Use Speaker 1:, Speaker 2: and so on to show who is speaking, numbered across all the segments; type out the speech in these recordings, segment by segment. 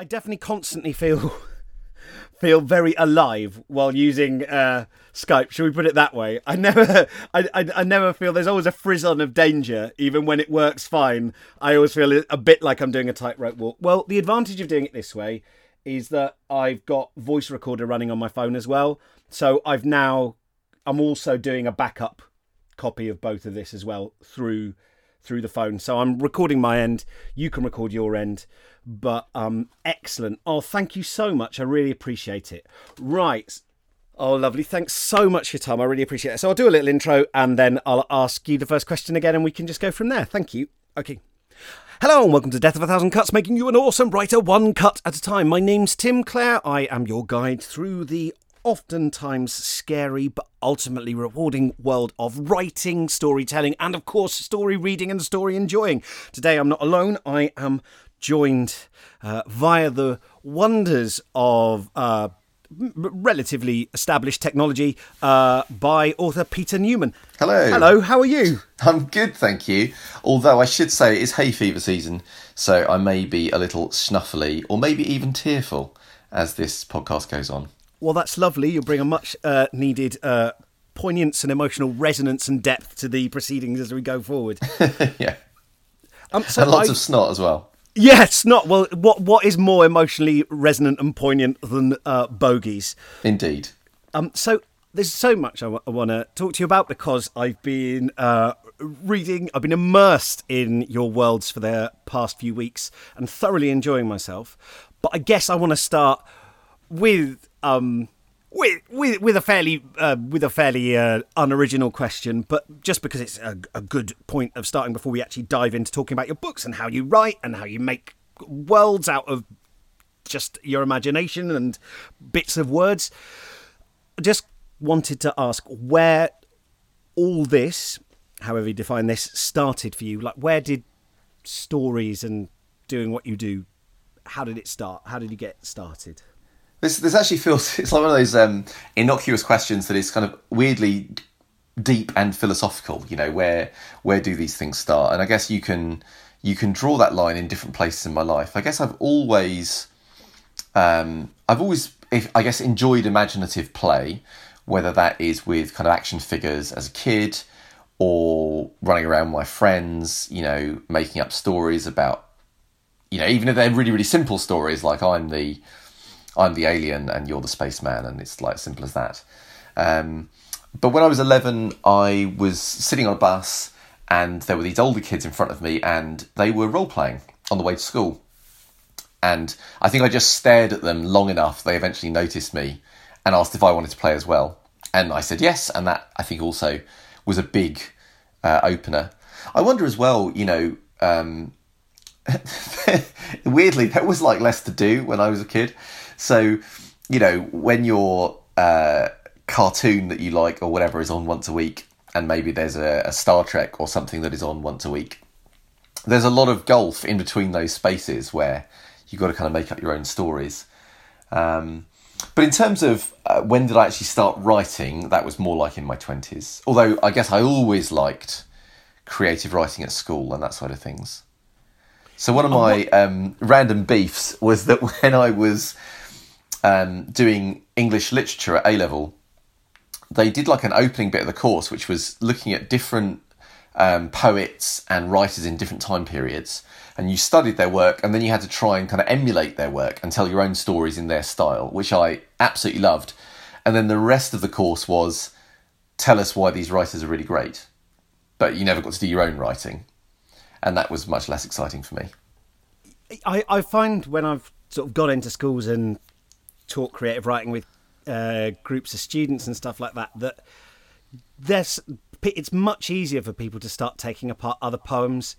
Speaker 1: I definitely constantly feel feel very alive while using uh, Skype. Should we put it that way? I never, I, I, I, never feel there's always a frisson of danger, even when it works fine. I always feel a bit like I'm doing a tightrope walk. Well, the advantage of doing it this way is that I've got voice recorder running on my phone as well. So I've now, I'm also doing a backup copy of both of this as well through through the phone. So I'm recording my end. You can record your end. But um, excellent. Oh, thank you so much. I really appreciate it. Right. Oh, lovely. Thanks so much for your time. I really appreciate it. So I'll do a little intro and then I'll ask you the first question again and we can just go from there. Thank you. Okay. Hello and welcome to Death of a Thousand Cuts, making you an awesome writer one cut at a time. My name's Tim Clare. I am your guide through the oftentimes scary but ultimately rewarding world of writing, storytelling, and of course, story reading and story enjoying. Today I'm not alone, I am joined uh, via the wonders of. Uh, relatively established technology uh, by author Peter Newman.
Speaker 2: Hello.
Speaker 1: Hello, how are you?
Speaker 2: I'm good, thank you. Although I should say it is hay fever season, so I may be a little snuffly or maybe even tearful as this podcast goes on.
Speaker 1: Well, that's lovely. You'll bring a much uh, needed uh, poignance and emotional resonance and depth to the proceedings as we go forward.
Speaker 2: yeah. Um, so and lots I, of snot as well.
Speaker 1: Yes, not well. What what is more emotionally resonant and poignant than uh, bogies?
Speaker 2: Indeed.
Speaker 1: Um. So there's so much I, w- I want to talk to you about because I've been uh, reading. I've been immersed in your worlds for the past few weeks and thoroughly enjoying myself. But I guess I want to start with um, with with with a fairly uh, with a fairly uh, unoriginal question, but just because it's a, a, good point of starting before we actually dive into talking about your books and how you write and how you make worlds out of just your imagination and bits of words. I just wanted to ask where all this, however you define this, started for you. Like, where did stories and doing what you do? How did it start? How did you get started?
Speaker 2: This this actually feels it's like one of those um, innocuous questions that is kind of weirdly deep and philosophical. You know, where where do these things start? And I guess you can you can draw that line in different places in my life. I guess I've always um, I've always if, I guess enjoyed imaginative play, whether that is with kind of action figures as a kid or running around with my friends, you know, making up stories about you know, even if they're really, really simple stories like I'm the I'm the alien and you're the spaceman, and it's like simple as that. Um, but when I was 11, I was sitting on a bus, and there were these older kids in front of me, and they were role playing on the way to school. And I think I just stared at them long enough. They eventually noticed me and asked if I wanted to play as well. And I said yes, and that I think also was a big uh, opener. I wonder as well, you know, um, weirdly, there was like less to do when I was a kid. So, you know, when your uh, cartoon that you like or whatever is on once a week, and maybe there's a, a Star Trek or something that is on once a week, there's a lot of golf in between those spaces where you've got to kind of make up your own stories. Um, but in terms of uh, when did I actually start writing, that was more like in my 20s. Although I guess I always liked creative writing at school and that side of things. So one of my um, random beefs was that when I was um, doing English literature at A level, they did like an opening bit of the course, which was looking at different um, poets and writers in different time periods. And you studied their work, and then you had to try and kind of emulate their work and tell your own stories in their style, which I absolutely loved. And then the rest of the course was tell us why these writers are really great. But you never got to do your own writing. And that was much less exciting for me.
Speaker 1: I, I find when I've sort of gone into schools and taught creative writing with uh, groups of students and stuff like that that there's it's much easier for people to start taking apart other poems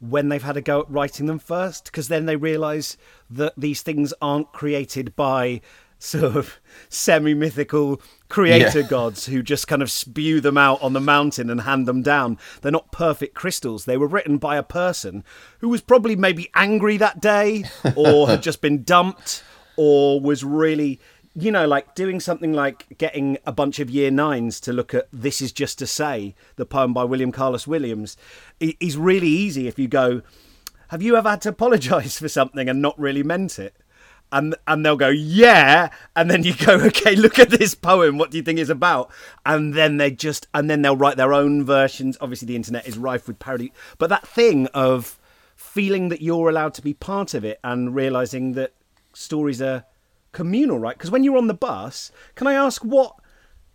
Speaker 1: when they've had a go at writing them first because then they realize that these things aren't created by sort of semi mythical creator yeah. gods who just kind of spew them out on the mountain and hand them down. They're not perfect crystals. They were written by a person who was probably maybe angry that day or had just been dumped or was really you know, like doing something like getting a bunch of year nines to look at This Is Just to Say, the poem by William Carlos Williams, is really easy if you go, Have you ever had to apologise for something and not really meant it? and and they'll go yeah. And then you go okay look at this poem. What do you think it's about? And then they just and then they'll write their own versions. Obviously the internet is rife with parody but that thing of feeling that you're allowed to be part of it and realizing that stories are communal right because when you're on the bus can i ask what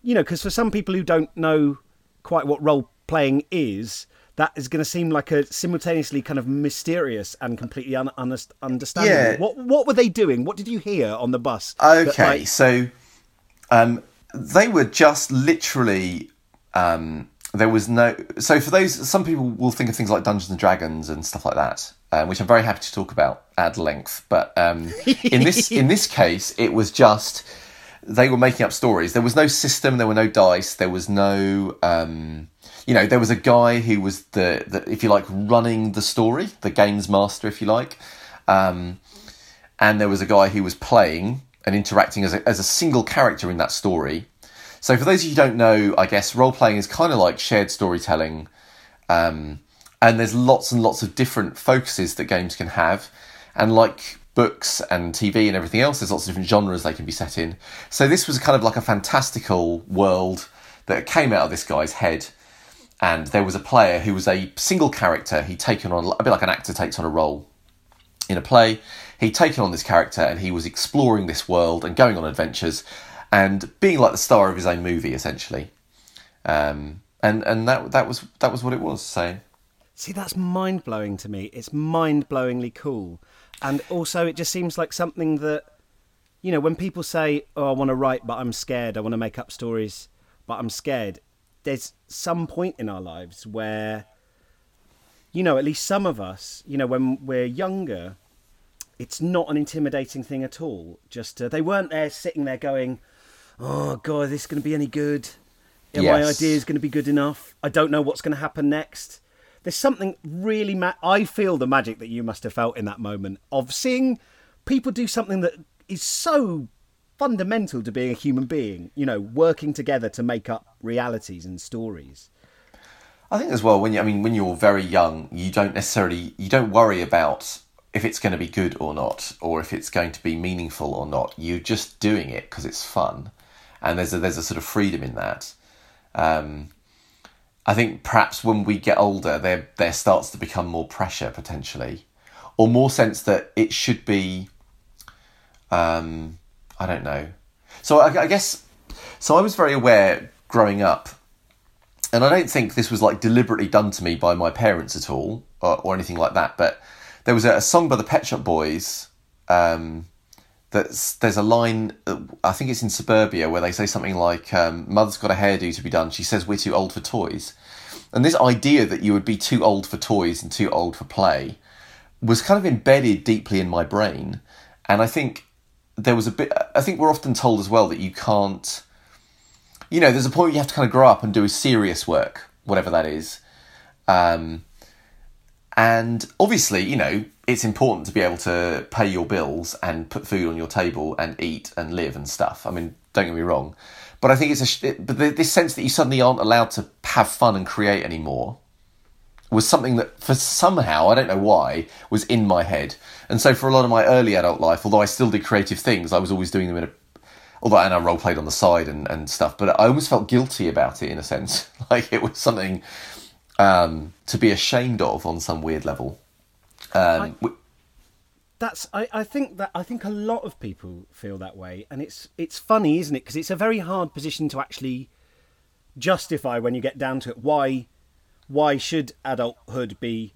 Speaker 1: you know because for some people who don't know quite what role playing is that is going to seem like a simultaneously kind of mysterious and completely un- un- understandable.
Speaker 2: Yeah.
Speaker 1: What what were they doing? What did you hear on the bus?
Speaker 2: Okay,
Speaker 1: that, like-
Speaker 2: so um, they were just literally. Um, there was no. So for those, some people will think of things like Dungeons and Dragons and stuff like that, um, which I'm very happy to talk about at length. But um, in this in this case, it was just they were making up stories. There was no system. There were no dice. There was no. Um, you know, there was a guy who was the, the if you like, running the story, the games master, if you like. Um, and there was a guy who was playing and interacting as a, as a single character in that story. So, for those of you who don't know, I guess role playing is kind of like shared storytelling, um, and there's lots and lots of different focuses that games can have, and like books and TV and everything else, there's lots of different genres they can be set in. So, this was kind of like a fantastical world that came out of this guy's head. And there was a player who was a single character. He'd taken on a bit like an actor takes on a role in a play. He'd taken on this character and he was exploring this world and going on adventures and being like the star of his own movie, essentially. Um, and and that that was that was what it was. So
Speaker 1: See, that's mind blowing to me. It's mind blowingly cool. And also, it just seems like something that, you know, when people say, oh, I want to write, but I'm scared, I want to make up stories, but I'm scared, there's some point in our lives where, you know, at least some of us, you know, when we're younger, it's not an intimidating thing at all. Just, uh, they weren't there sitting there going, oh, God, is this going to be any good? Are my
Speaker 2: Yes.
Speaker 1: idea is going to be good enough? I don't know what's going to happen next there's something really ma- I feel the magic that you must have felt in that moment of seeing people do something that is so fundamental to being a human being, you know, working together to make up realities and stories.
Speaker 2: I think as well when you I mean when you're very young, you don't necessarily you don't worry about if it's going to be good or not, or if it's going to be meaningful or not. You're just doing it because it's fun, and there's a there's a sort of freedom in that. Um, I think perhaps when we get older, there there starts to become more pressure potentially, or more sense that it should be. Um, I don't know. So I, I guess so. I was very aware growing up, and I don't think this was like deliberately done to me by my parents at all, or, or anything like that. But there was a, a song by the Pet Shop Boys. Um, that's there's a line uh, I think it's in Suburbia where they say something like um, "Mother's got a hairdo to be done." She says we're too old for toys, and this idea that you would be too old for toys and too old for play was kind of embedded deeply in my brain, and I think there was a bit. I think we're often told as well that you can't. You know, there's a point where you have to kind of grow up and do a serious work, whatever that is. Um, and obviously, you know, it's important to be able to pay your bills and put food on your table and eat and live and stuff. I mean, don't get me wrong, but I think it's a but this sense that you suddenly aren't allowed to have fun and create anymore was something that for somehow I don't know why was in my head. And so for a lot of my early adult life, although I still did creative things, I was always doing them in a although and I role played on the side and, and stuff, but I almost felt guilty about it in a sense. like it was something um, to be ashamed of on some weird level. Um, w-
Speaker 1: That's I, I think that I think a lot of people feel that way, and it's it's funny, isn't it? Because it's a very hard position to actually justify when you get down to it. Why why should adulthood be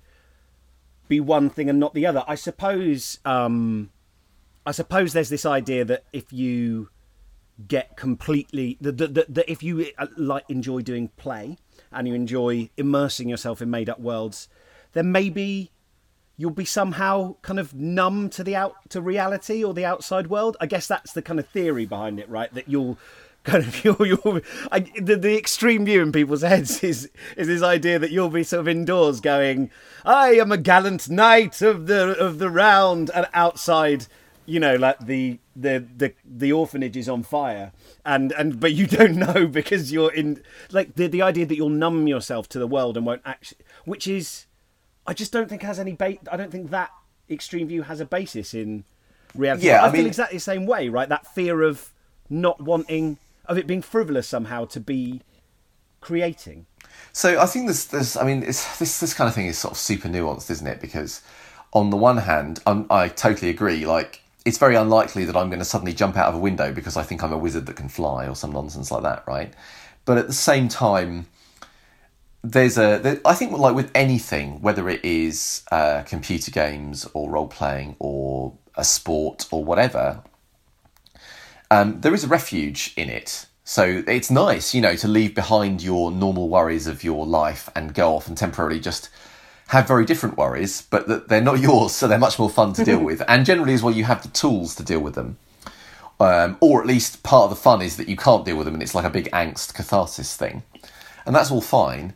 Speaker 1: be one thing and not the other? I suppose um, I suppose there's this idea that if you get completely that that, that, that if you uh, like enjoy doing play and you enjoy immersing yourself in made up worlds, then maybe you'll be somehow kind of numb to the out to reality or the outside world. I guess that's the kind of theory behind it, right? That you'll kind of you'll, you'll I, the, the extreme view in people's heads is is this idea that you'll be sort of indoors going, I am a gallant knight of the of the round, and outside, you know, like the the the the orphanage is on fire and and but you don't know because you're in like the the idea that you'll numb yourself to the world and won't actually which is I just don't think has any bait. I don't think that extreme view has a basis in reality.
Speaker 2: Yeah,
Speaker 1: I,
Speaker 2: I
Speaker 1: feel exactly the same way, right? That fear of not wanting, of it being frivolous somehow to be creating.
Speaker 2: So I think this, this I mean, it's, this this kind of thing is sort of super nuanced, isn't it? Because on the one hand, I'm, I totally agree. Like, it's very unlikely that I'm going to suddenly jump out of a window because I think I'm a wizard that can fly or some nonsense like that, right? But at the same time, there's a there, I think like with anything, whether it is uh, computer games or role playing or a sport or whatever, um, there is a refuge in it. So it's nice, you know, to leave behind your normal worries of your life and go off and temporarily just have very different worries, but that they're not yours, so they're much more fun to deal with. And generally, as well, you have the tools to deal with them. Um, or at least part of the fun is that you can't deal with them, and it's like a big angst catharsis thing, and that's all fine.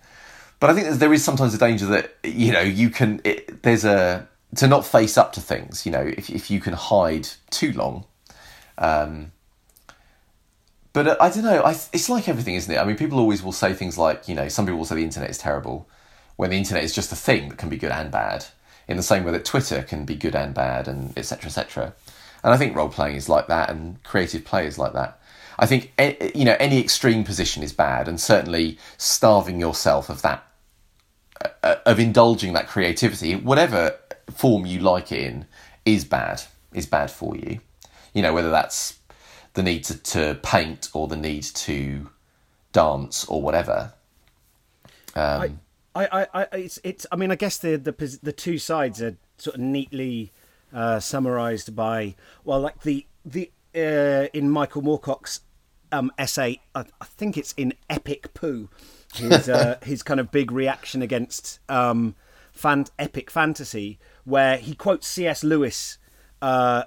Speaker 2: But I think there is sometimes a danger that you know you can. It, there's a to not face up to things. You know, if if you can hide too long. Um, but I don't know. I, it's like everything, isn't it? I mean, people always will say things like, you know, some people will say the internet is terrible, when the internet is just a thing that can be good and bad. In the same way that Twitter can be good and bad, and etc. etc. And I think role playing is like that, and creative play is like that. I think eh, you know any extreme position is bad, and certainly starving yourself of that, uh, of indulging that creativity, whatever form you like it in, is bad. Is bad for you. You know whether that's the need to, to paint or the need to dance or whatever. Um,
Speaker 1: I, I, I, it's, it's. I mean, I guess the the the two sides are sort of neatly uh, summarised by well, like the the uh, in Michael Moorcock's um, essay. I, I think it's in Epic Pooh. His uh, his kind of big reaction against um, fan, epic fantasy, where he quotes C.S. Lewis. Uh,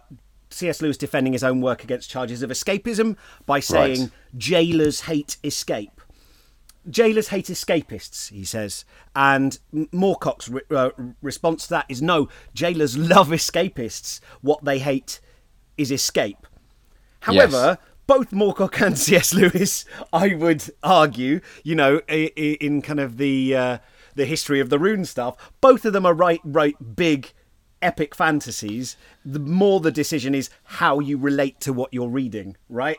Speaker 1: C.S. Lewis defending his own work against charges of escapism by saying
Speaker 2: Right.
Speaker 1: jailers hate escape jailers hate escapists, he says. And Moorcock's re- uh, response to that is no, jailers love escapists. What they hate is escape. However, both Moorcock and C.S. Lewis, I would argue, you know, in kind of the uh, the history of the rune stuff, both of them are right, right, big, epic fantasies. The more the decision is how you relate to what you're reading, right?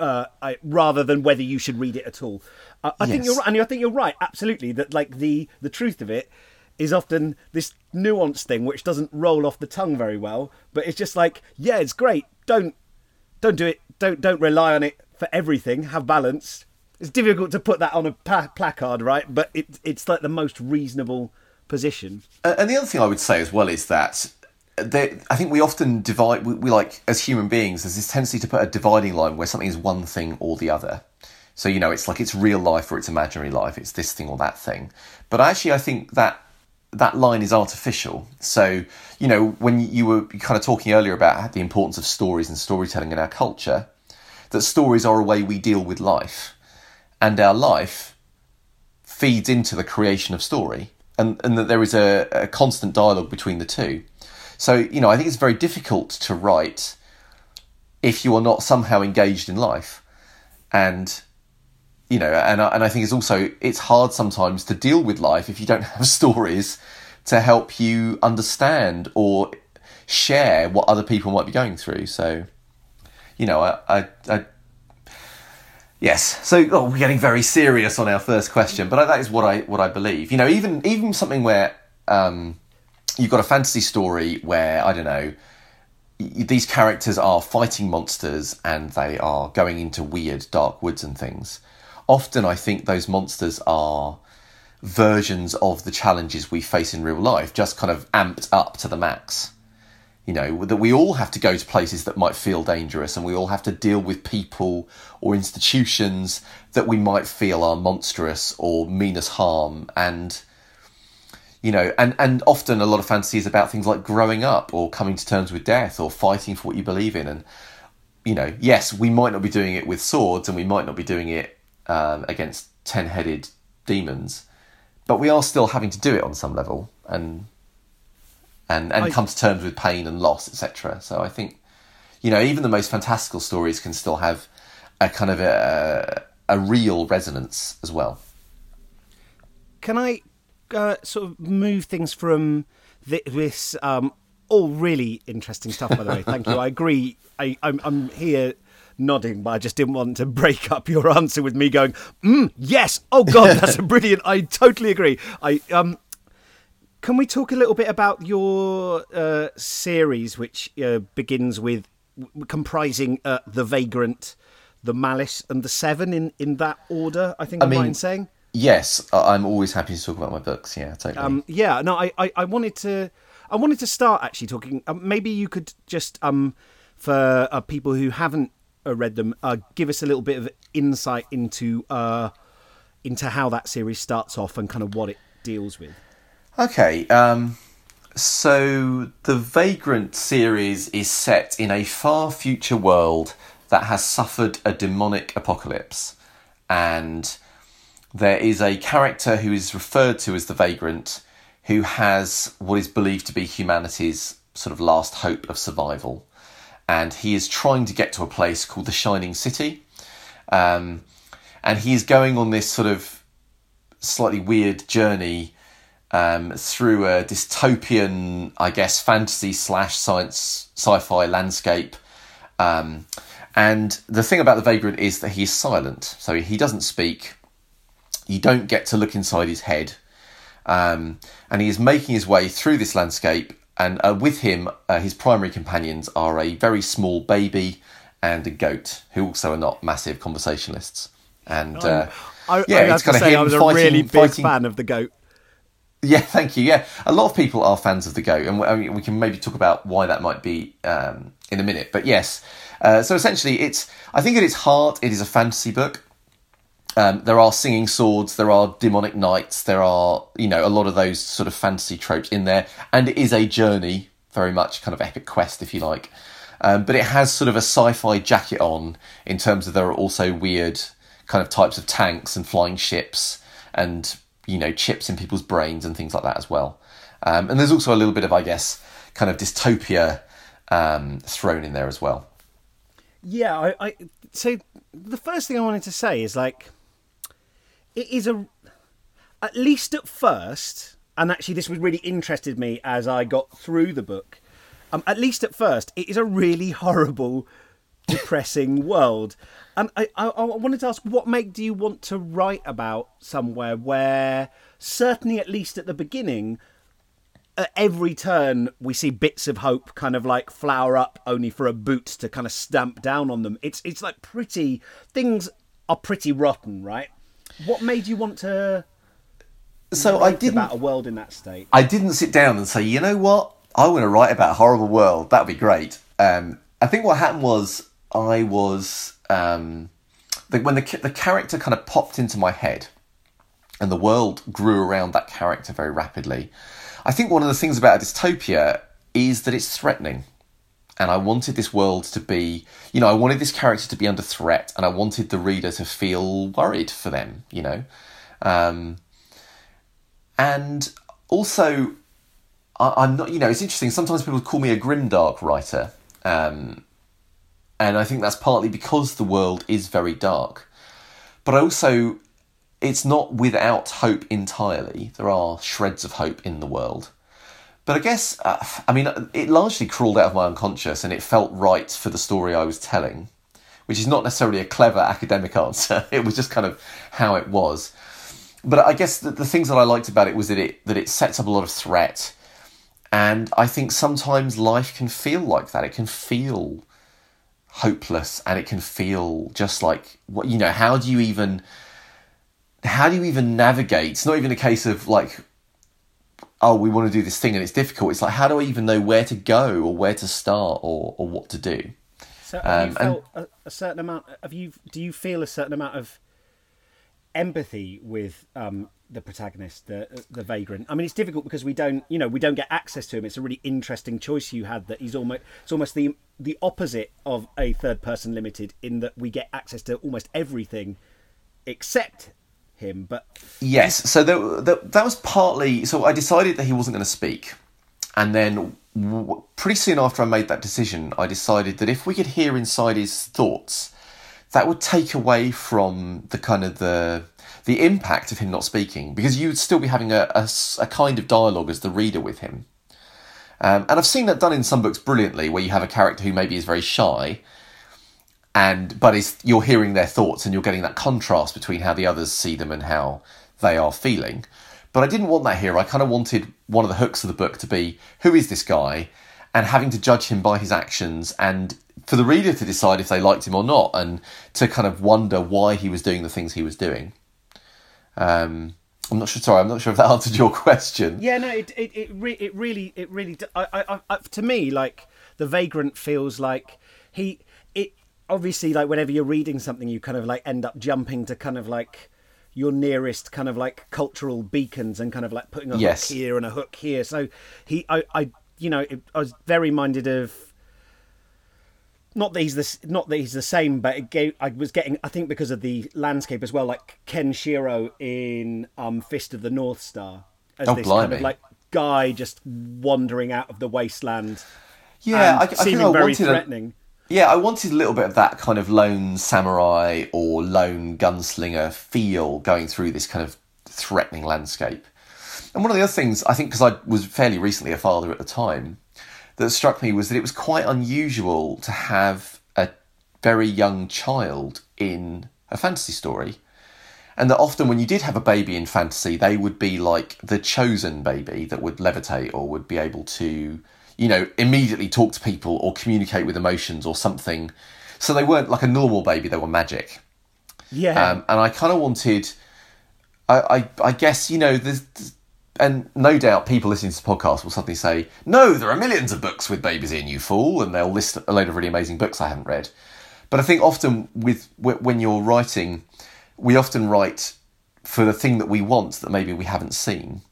Speaker 1: Uh, I, rather than whether you should read it at all. Uh, I think you're right, and I think you're right. Absolutely, that like the the truth of it is often this nuanced thing which doesn't roll off the tongue very well. But it's just like, yeah, it's great. Don't don't do it. Don't don't rely on it for everything. Have balance. It's difficult to put that on a pa- placard, right? But it, it's like the most reasonable position.
Speaker 2: Uh, And the other thing I would say as well is that I think we often divide. We, we like as human beings, there's this tendency to put a dividing line where something is one thing or the other. So you know, it's like it's real life or it's imaginary life. It's this thing or that thing. But actually, I think that that line is artificial. So you know, when you were kind of talking earlier about the importance of stories and storytelling in our culture, that stories are a way we deal with life, and our life feeds into the creation of story and, and that there is a, a constant dialogue between the two. So, you know, I think it's very difficult to write if you are not somehow engaged in life. And, you know, and I, and I think it's also, it's hard sometimes to deal with life if you don't have stories to help you understand or share what other people might be going through. So, you know, I, I, I Yes. So oh, we're getting very serious on our first question, but that is what I what I believe. You know, even even something where um, you've got a fantasy story where I don't know these characters are fighting monsters and they are going into weird dark woods and things. Often, I think those monsters are versions of the challenges we face in real life, just kind of amped up to the max you know that we all have to go to places that might feel dangerous and we all have to deal with people or institutions that we might feel are monstrous or mean us harm and you know and and often a lot of fantasy is about things like growing up or coming to terms with death or fighting for what you believe in and you know yes we might not be doing it with swords and we might not be doing it um, against 10-headed demons but we are still having to do it on some level and and and
Speaker 1: I-
Speaker 2: come to terms with pain and loss, etc. So I think, you know, even the most fantastical stories can still have a kind of a a real resonance as well.
Speaker 1: Can I uh, sort of move things from thi- this um, all really interesting stuff, by the way. Thank you. I agree. I, I'm, I'm here nodding, but I just didn't want to break up your answer with me going, mm, "Yes, oh God, that's a brilliant." I totally agree. I um, can we talk a little bit about your uh, series, which uh, begins with comprising uh, the Vagrant, the Malice, and the Seven in in that order? I think I I'm mean, saying.
Speaker 2: Yes, I'm always happy to talk about my books. Yeah, totally. Um,
Speaker 1: yeah, no, I, I, I wanted to I wanted to start actually talking. Um, maybe you could just, um, for uh, people who haven't uh, read them, uh, give us a little bit of insight into uh, into how that series starts off and kind of what it deals with.
Speaker 2: Okay. Um, so the Vagrant series is set in a far future world that has suffered a demonic apocalypse, and there is a character who is referred to as the Vagrant who has what is believed to be humanity's sort of last hope of survival. And he is trying to get to a place called the Shining City. Um, and he's going on this sort of slightly weird journey um, through a dystopian, I guess, fantasy slash science sci fi landscape. Um, and the thing about the vagrant is that he's silent, so he doesn't speak. You don't get to look inside his head. Um, and he is making his way through this landscape. And uh, with him, uh, his primary companions are a very small baby and a goat, who also are not massive conversationalists. And uh,
Speaker 1: I, yeah, I it's kind of him I was a fighting, really big fighting... fan of the goat.
Speaker 2: Yeah, thank you. Yeah, a lot of people are fans of the goat, and I mean, we can maybe talk about why that might be um, in a minute. But yes, uh, so essentially, it's I think at its heart, it is a fantasy book. Um, there are singing swords, there are demonic knights, there are, you know, a lot of those sort of fantasy tropes in there. And it is a journey, very much kind of epic quest, if you like. Um, but it has sort of a sci fi jacket on in terms of there are also weird kind of types of tanks and flying ships and, you know, chips in people's brains and things like that as well. Um, and there's also a little bit of, I guess, kind of dystopia um, thrown in there as well.
Speaker 1: Yeah, I, I so the first thing I wanted to say is like it is a at least at first, and actually this was really interested me as I got through the book. Um, at least at first, it is a really horrible, depressing world. And I, I, I wanted to ask, what make do you want to write about somewhere where, certainly at least at the beginning, at every turn we see bits of hope kind of like flower up only for a boot to kind of stamp down on them it's it's like pretty things are pretty rotten right what made you want to?
Speaker 2: So I didn't
Speaker 1: about a world in that state.
Speaker 2: I didn't sit down and say, you know what, I want to write about a horrible world. That'd be great. Um, I think what happened was I was um, the, when the the character kind of popped into my head, and the world grew around that character very rapidly. I think one of the things about a dystopia is that it's threatening and I wanted this world to be, you know, I wanted this character to be under threat, and I wanted the reader to feel worried for them, you know, um, and also I, am not, you know, it's interesting. Sometimes people call me a grimdark writer, um, and I think that's partly because the world is very dark, but also it's not without hope entirely. There are shreds of hope in the world. But I guess, uh, I mean, it largely crawled out of my unconscious and it felt right for the story I was telling, which is not necessarily a clever academic answer. It was just kind of how it was. But I guess the, the things that I liked about it was that it that it sets up a lot of threat, and I think sometimes life can feel like that. It can feel hopeless, and it can feel just like what you know. How do you even how do you even navigate? It's not even a case of like oh, we want to do this thing and it's difficult. It's like, how do I even know where to go or where to start or, or what to do?
Speaker 1: So have um, you felt and, a, a, certain amount? Have you? Do you feel a certain amount of empathy with um, the protagonist, the the vagrant? I mean, it's difficult because we don't, you know, we don't get access to him. It's a really interesting choice you had that he's almost it's almost the the opposite of a third person limited in that we get access to almost everything except him. But
Speaker 2: yes, so the, that was partly. So I decided that he wasn't going to speak, and then w- pretty soon after I made that decision, I decided that if we could hear inside his thoughts, that would take away from the kind of the the impact of him not speaking, because you'd still be having a, a, a kind of dialogue as the reader with him. Um, and I've seen that done in some books brilliantly, where you have a character who maybe is very shy, and but you're hearing their thoughts and you're getting that contrast between how the others see them and how they are feeling. But I didn't want that here. I kind of wanted one of the hooks of the book to be who is this guy, and having to judge him by his actions, and for the reader to decide if they liked him or not, and to kind of wonder why he was doing the things he was doing. Um, I'm not sure. Sorry, I'm not sure if that answered your question.
Speaker 1: Yeah, no, it it it, re- it really it really I, I, I, to me like the vagrant feels like he obviously like whenever you're reading something you kind of like end up jumping to kind of like your nearest kind of like cultural beacons and kind of like putting a
Speaker 2: Yes.
Speaker 1: hook here and a hook here. So he I I you know it, I was very minded of not that he's the not that he's the same, but it gave, I was getting I think because of the landscape as well, like Kenshiro in um, Fist of the North Star as
Speaker 2: Oh,
Speaker 1: this kind of like guy just wandering out of the wasteland,
Speaker 2: Yeah, I, I think
Speaker 1: seeming
Speaker 2: I
Speaker 1: very
Speaker 2: wanted
Speaker 1: threatening.
Speaker 2: Yeah, I wanted a little bit of that kind of lone samurai or lone gunslinger feel going through this kind of threatening landscape. And one of the other things, I think, because I was fairly recently a father at the time, that struck me was that it was quite unusual to have a very young child in a fantasy story. And that often when you did have a baby in fantasy, they would be like the chosen baby that would levitate or would be able to, you know, immediately talk to people or communicate with emotions or something. So they weren't like a normal baby, they were magic.
Speaker 1: Yeah,
Speaker 2: Um, and I kind of wanted, I, I, I guess, you know, there's, and no doubt people listening to this podcast will suddenly say, no, there are millions of books with babies in, you fool, and they'll list a load of really amazing books I haven't read. But I think often with when you're writing, we often write for the thing that we want that maybe we haven't seen.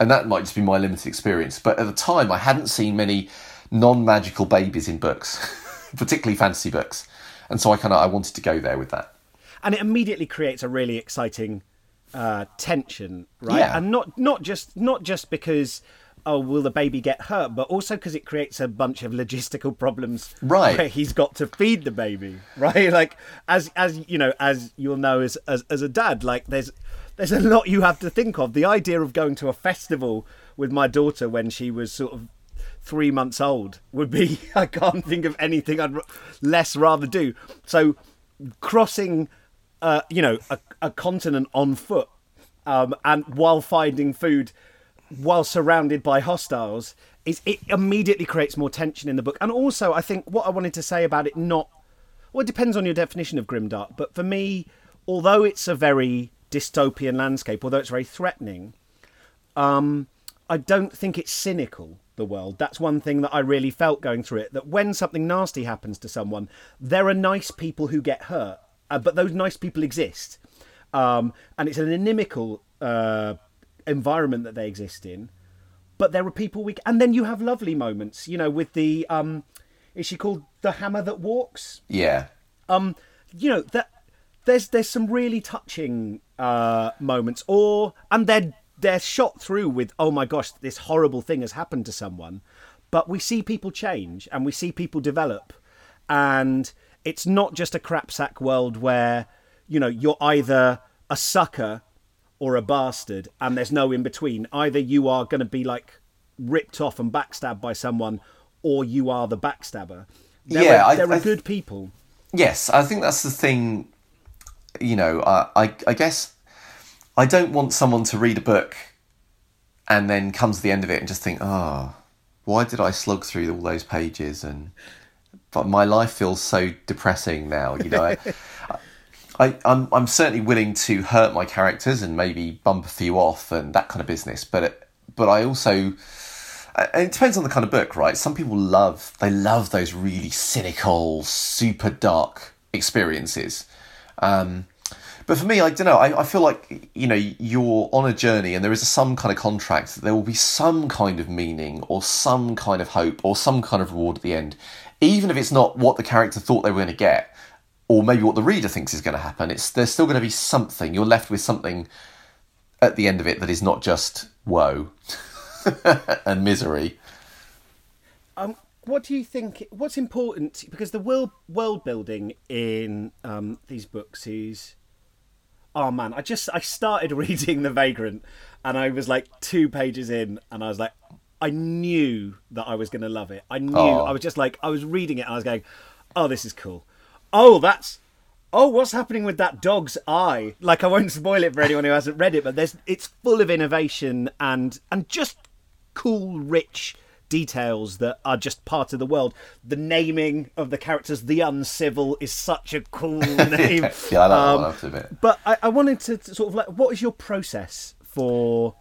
Speaker 2: And that might just be my limited experience. But at the time, I hadn't seen many non-magical babies in books, particularly fantasy books. And so I kind of I wanted to go there with that.
Speaker 1: and it immediately creates a really exciting uh, tension, right?
Speaker 2: Yeah.
Speaker 1: And not not just not just because oh will the baby get hurt, but also because it creates a bunch of logistical problems,
Speaker 2: Right.
Speaker 1: Where he's got to feed the baby, right? Like as as you know, as you'll know as as, as a dad, like there's there's a lot you have to think of. The idea of going to a festival with my daughter when she was sort of three months old would be I can't think of anything I'd less rather do. So crossing, uh, you know, a, a continent on foot, um, and while finding food, while surrounded by hostiles, is it immediately creates more tension in the book. And also, I think what I wanted to say about it not, well, it depends on your definition of grimdark. But for me, although it's a very dystopian landscape, although it's very threatening, um, I don't think it's cynical. The world. That's one thing that I really felt going through it. That when something nasty happens to someone, there are nice people who get hurt, uh, but those nice people exist, um, and it's an inimical uh, environment that they exist in. But there are people we, and then you have lovely moments. You know, with the um, is she called the hammer that walks?
Speaker 2: Yeah.
Speaker 1: um you know that there's there's some really touching uh moments or and they're they're shot through with oh my gosh this horrible thing has happened to someone. But we see people change and we see people develop. And it's not just a crapsack world where you know you're either a sucker or a bastard and there's no in between. Either you are going to be like ripped off and backstabbed by someone or you are the backstabber. There
Speaker 2: Yeah,
Speaker 1: are,
Speaker 2: I-
Speaker 1: there are
Speaker 2: I-
Speaker 1: good people.
Speaker 2: Yes, I think that's the thing. You know, I, I, I guess I don't want someone to read a book and then come to the end of it and just think, oh, why did I slog through all those pages? And but my life feels so depressing now. You know, I, I, I'm, I'm certainly willing to hurt my characters and maybe bump a few off and that kind of business. But it, but I also it depends on the kind of book, right? Some people love they love those really cynical, super dark experiences. Um, but for me, I don't know. I, I feel like you know you're on a journey, and there is some kind of contract. There will be some kind of meaning, or some kind of hope, or some kind of reward at the end, even if it's not what the character thought they were going to get, or maybe what the reader thinks is going to happen. It's there's still going to be something. You're left with something at the end of it that is not just woe and misery.
Speaker 1: What do you think? What's important? Because the world world building in um, these books is, oh man, I just I started reading The Vagrant, and I was like two pages in, and I was like, I knew that I was going to love it. I knew.
Speaker 2: Oh.
Speaker 1: I was just like, I was reading it and I was going, oh, this is cool. Oh, that's. Oh, what's happening with that dog's eye? Like, I won't spoil it for anyone who hasn't read it, but there's it's full of innovation and and just cool, rich details that are just part of the world. The naming of the characters, the uncivil, is such a cool name.
Speaker 2: yeah, I that
Speaker 1: Um,
Speaker 2: one, I have to admit.
Speaker 1: But I, I wanted to, to sort of like, what is your process for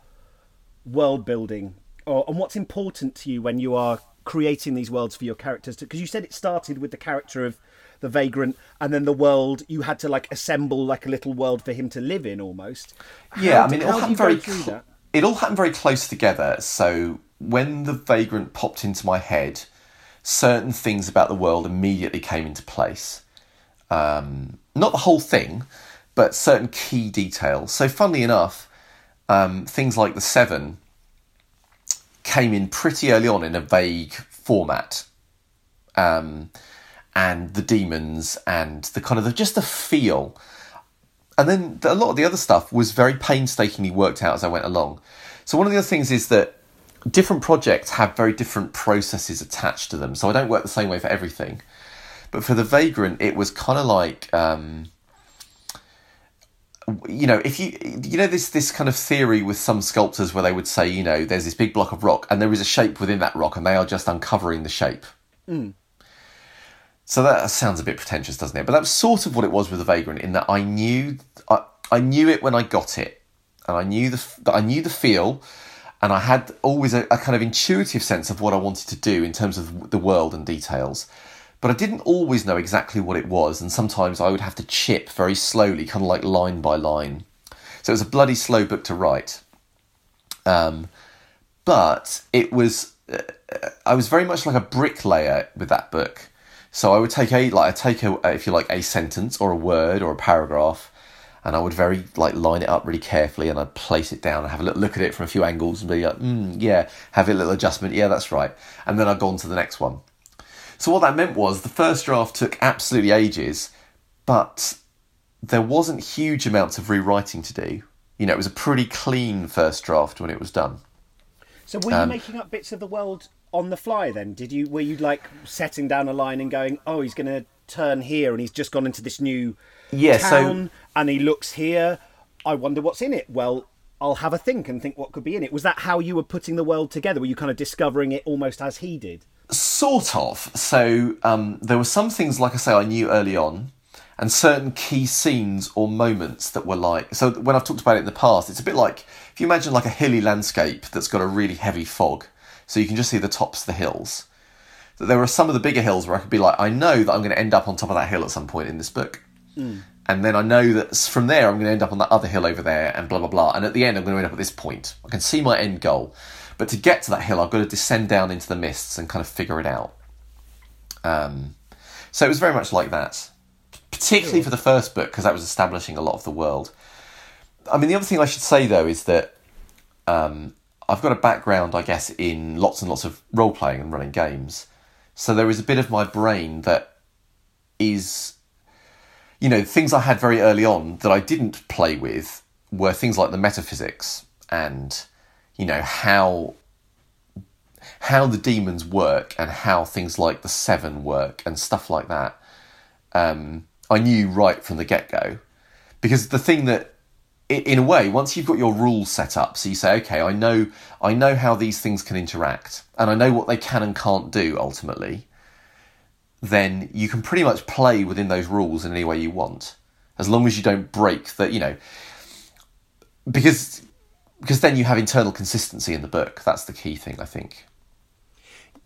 Speaker 1: world building, or and what's important to you when you are creating these worlds for your characters? Because you said it started with the character of the vagrant, and then the world you had to like assemble like a little world for him to live in, almost.
Speaker 2: Yeah,
Speaker 1: How
Speaker 2: I mean, it all happened very. cl- It all happened very close together. So when the vagrant popped into my head, certain things about the world immediately came into place. Um, not the whole thing, but certain key details. So, funnily enough, um, things like the Seven came in pretty early on in a vague format. Um, and the demons and the kind of the, just the feel and then a lot of the other stuff was very painstakingly worked out as I went along. So one of the other things is that different projects have very different processes attached to them. So I don't work the same way for everything. But for the Vagrant, it was kind of like, um, you know, if you you know this this kind of theory with some sculptors where they would say, you know, there's this big block of rock and there is a shape within that rock, and they are just uncovering the shape. So that sounds a bit pretentious, doesn't it? But that's sort of what it was with the Vagrant, in that I knew I, I knew it when I got it, and I knew the that I knew the feel, and I had always a, a kind of intuitive sense of what I wanted to do in terms of the world and details. But I didn't always know exactly what it was, and sometimes I would have to chip very slowly, kind of like line by line. So it was a bloody slow book to write. Um, but it was uh, I was very much like a bricklayer with that book. So I would take a like I take a if you like a sentence or a word or a paragraph, and I would very like line it up really carefully, and I'd place it down and have a little look at it from a few angles and be like, mm, yeah, have a little adjustment, yeah, that's right, and then I'd go on to the next one. So what that meant was the first draft took absolutely ages, but there wasn't huge amounts of rewriting to do. You know, it was a pretty clean first draft when it was done.
Speaker 1: So were you
Speaker 2: Um,
Speaker 1: making up bits of the world on the fly then? Did you were you like setting down a line and going, "Oh, he's going to turn here and he's just gone into this new
Speaker 2: Yeah, so-
Speaker 1: town and he looks here. I wonder what's in it." Well, I'll have a think and think what could be in it. Was that how you were putting the world together? Were you kind of discovering it almost as he did?
Speaker 2: Sort of. So um, there were some things, like I say, I knew early on, and certain key scenes or moments that were like. So when I've talked about it in the past, it's a bit like if you imagine like a hilly landscape that's got a really heavy fog, so you can just see the tops of the hills. That there are some of the bigger hills where I could be like, I know that I'm going to end up on top of that hill at some point in this book. And then I know that from there I'm going to end up on that other hill over there, and blah blah blah. And at the end I'm going to end up at this point. I can see my end goal, but to get to that hill I've got to descend down into the mists and kind of figure it out. Um, so it was very much like that, particularly for the first book because that was establishing a lot of the world. I mean, the other thing I should say though is that um, I've got a background, I guess, in lots and lots of role playing and running games. So there is a bit of my brain that is, you know, things I had very early on that I didn't play with were things like the metaphysics and, you know, how how the demons work and how things like the seven work and stuff like that. Um, I knew right from the get go because the thing that in a way once you've got your rules set up so you say okay i know i know how these things can interact and i know what they can and can't do ultimately then you can pretty much play within those rules in any way you want as long as you don't break the you know because because then you have internal consistency in the book that's the key thing i think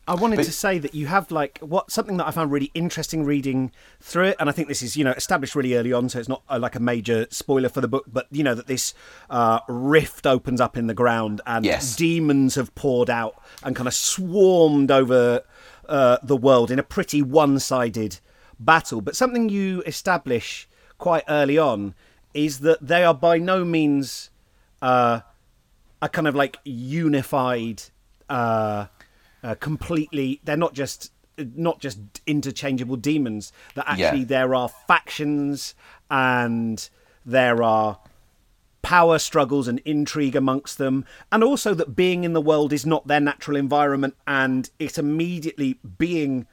Speaker 1: I wanted
Speaker 2: But-
Speaker 1: to say that you have like what something that I found really interesting reading through it, and I think this is you know established really early on, so it's not uh, like a major spoiler for the book. But you know that this uh, rift opens up in the ground, and
Speaker 2: Yes.
Speaker 1: demons have poured out and kind of swarmed over uh, the world in a pretty one-sided battle. But something you establish quite early on is that they are by no means uh, a kind of like unified uh, uh, completely they're not just not just interchangeable demons that actually
Speaker 2: Yeah.
Speaker 1: there are factions and there are power struggles and intrigue amongst them, and also that being in the world is not their natural environment, and it immediately being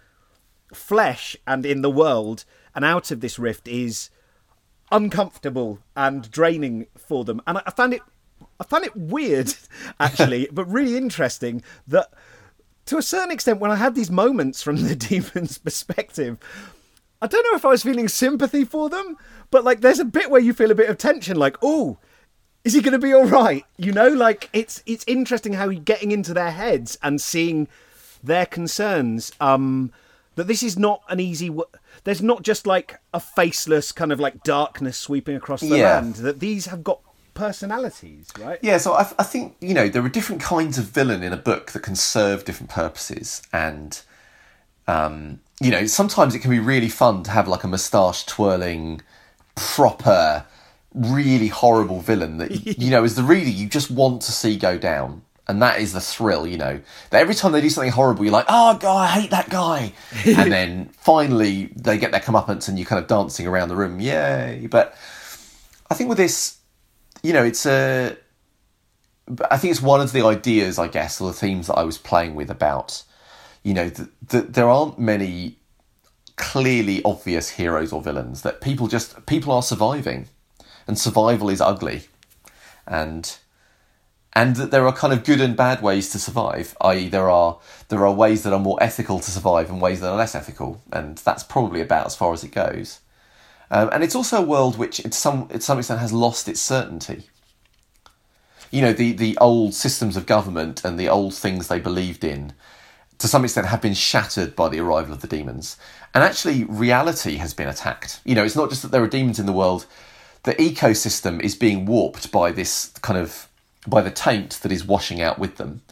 Speaker 1: flesh and in the world and out of this rift is uncomfortable and draining for them. And I found it, I found it weird, actually, but really interesting that to a certain extent, when I had these moments from the demon's perspective, I don't know if I was feeling sympathy for them, but like there's a bit where you feel a bit of tension, like, oh, is he going to be all right? You know, like it's it's interesting how you're getting into their heads and seeing their concerns. Um, that this is not an easy. W- there's not just like a faceless kind of like darkness sweeping across the
Speaker 2: Yeah.
Speaker 1: land. That these have got personalities, right?
Speaker 2: Yeah, so I, I think you know there are different kinds of villain in a book that can serve different purposes, and um, you know sometimes it can be really fun to have like a moustache twirling, proper, really horrible villain that you know as the reader you just want to see go down, and that is the thrill. You know that every time they do something horrible, you're like, oh god, I hate that guy, and then finally they get their comeuppance, and you're kind of dancing around the room, yay! But I think with this you know, it's a. I think it's one of the ideas, I guess, or the themes that I was playing with about, you know, that that there aren't many clearly obvious heroes or villains. That people just people are surviving, and survival is ugly, and and that there are kind of good and bad ways to survive. I.e., there are there are ways that are more ethical to survive and ways that are less ethical, and that's probably about as far as it goes. Um, and it's also a world which, to some, to some extent, has lost its certainty. You know, the, the old systems of government and the old things they believed in, to some extent, have been shattered by the arrival of the demons. And actually, reality has been attacked. You know, it's not just that there are demons in the world, the ecosystem is being warped by this kind of, by the taint that is washing out with them.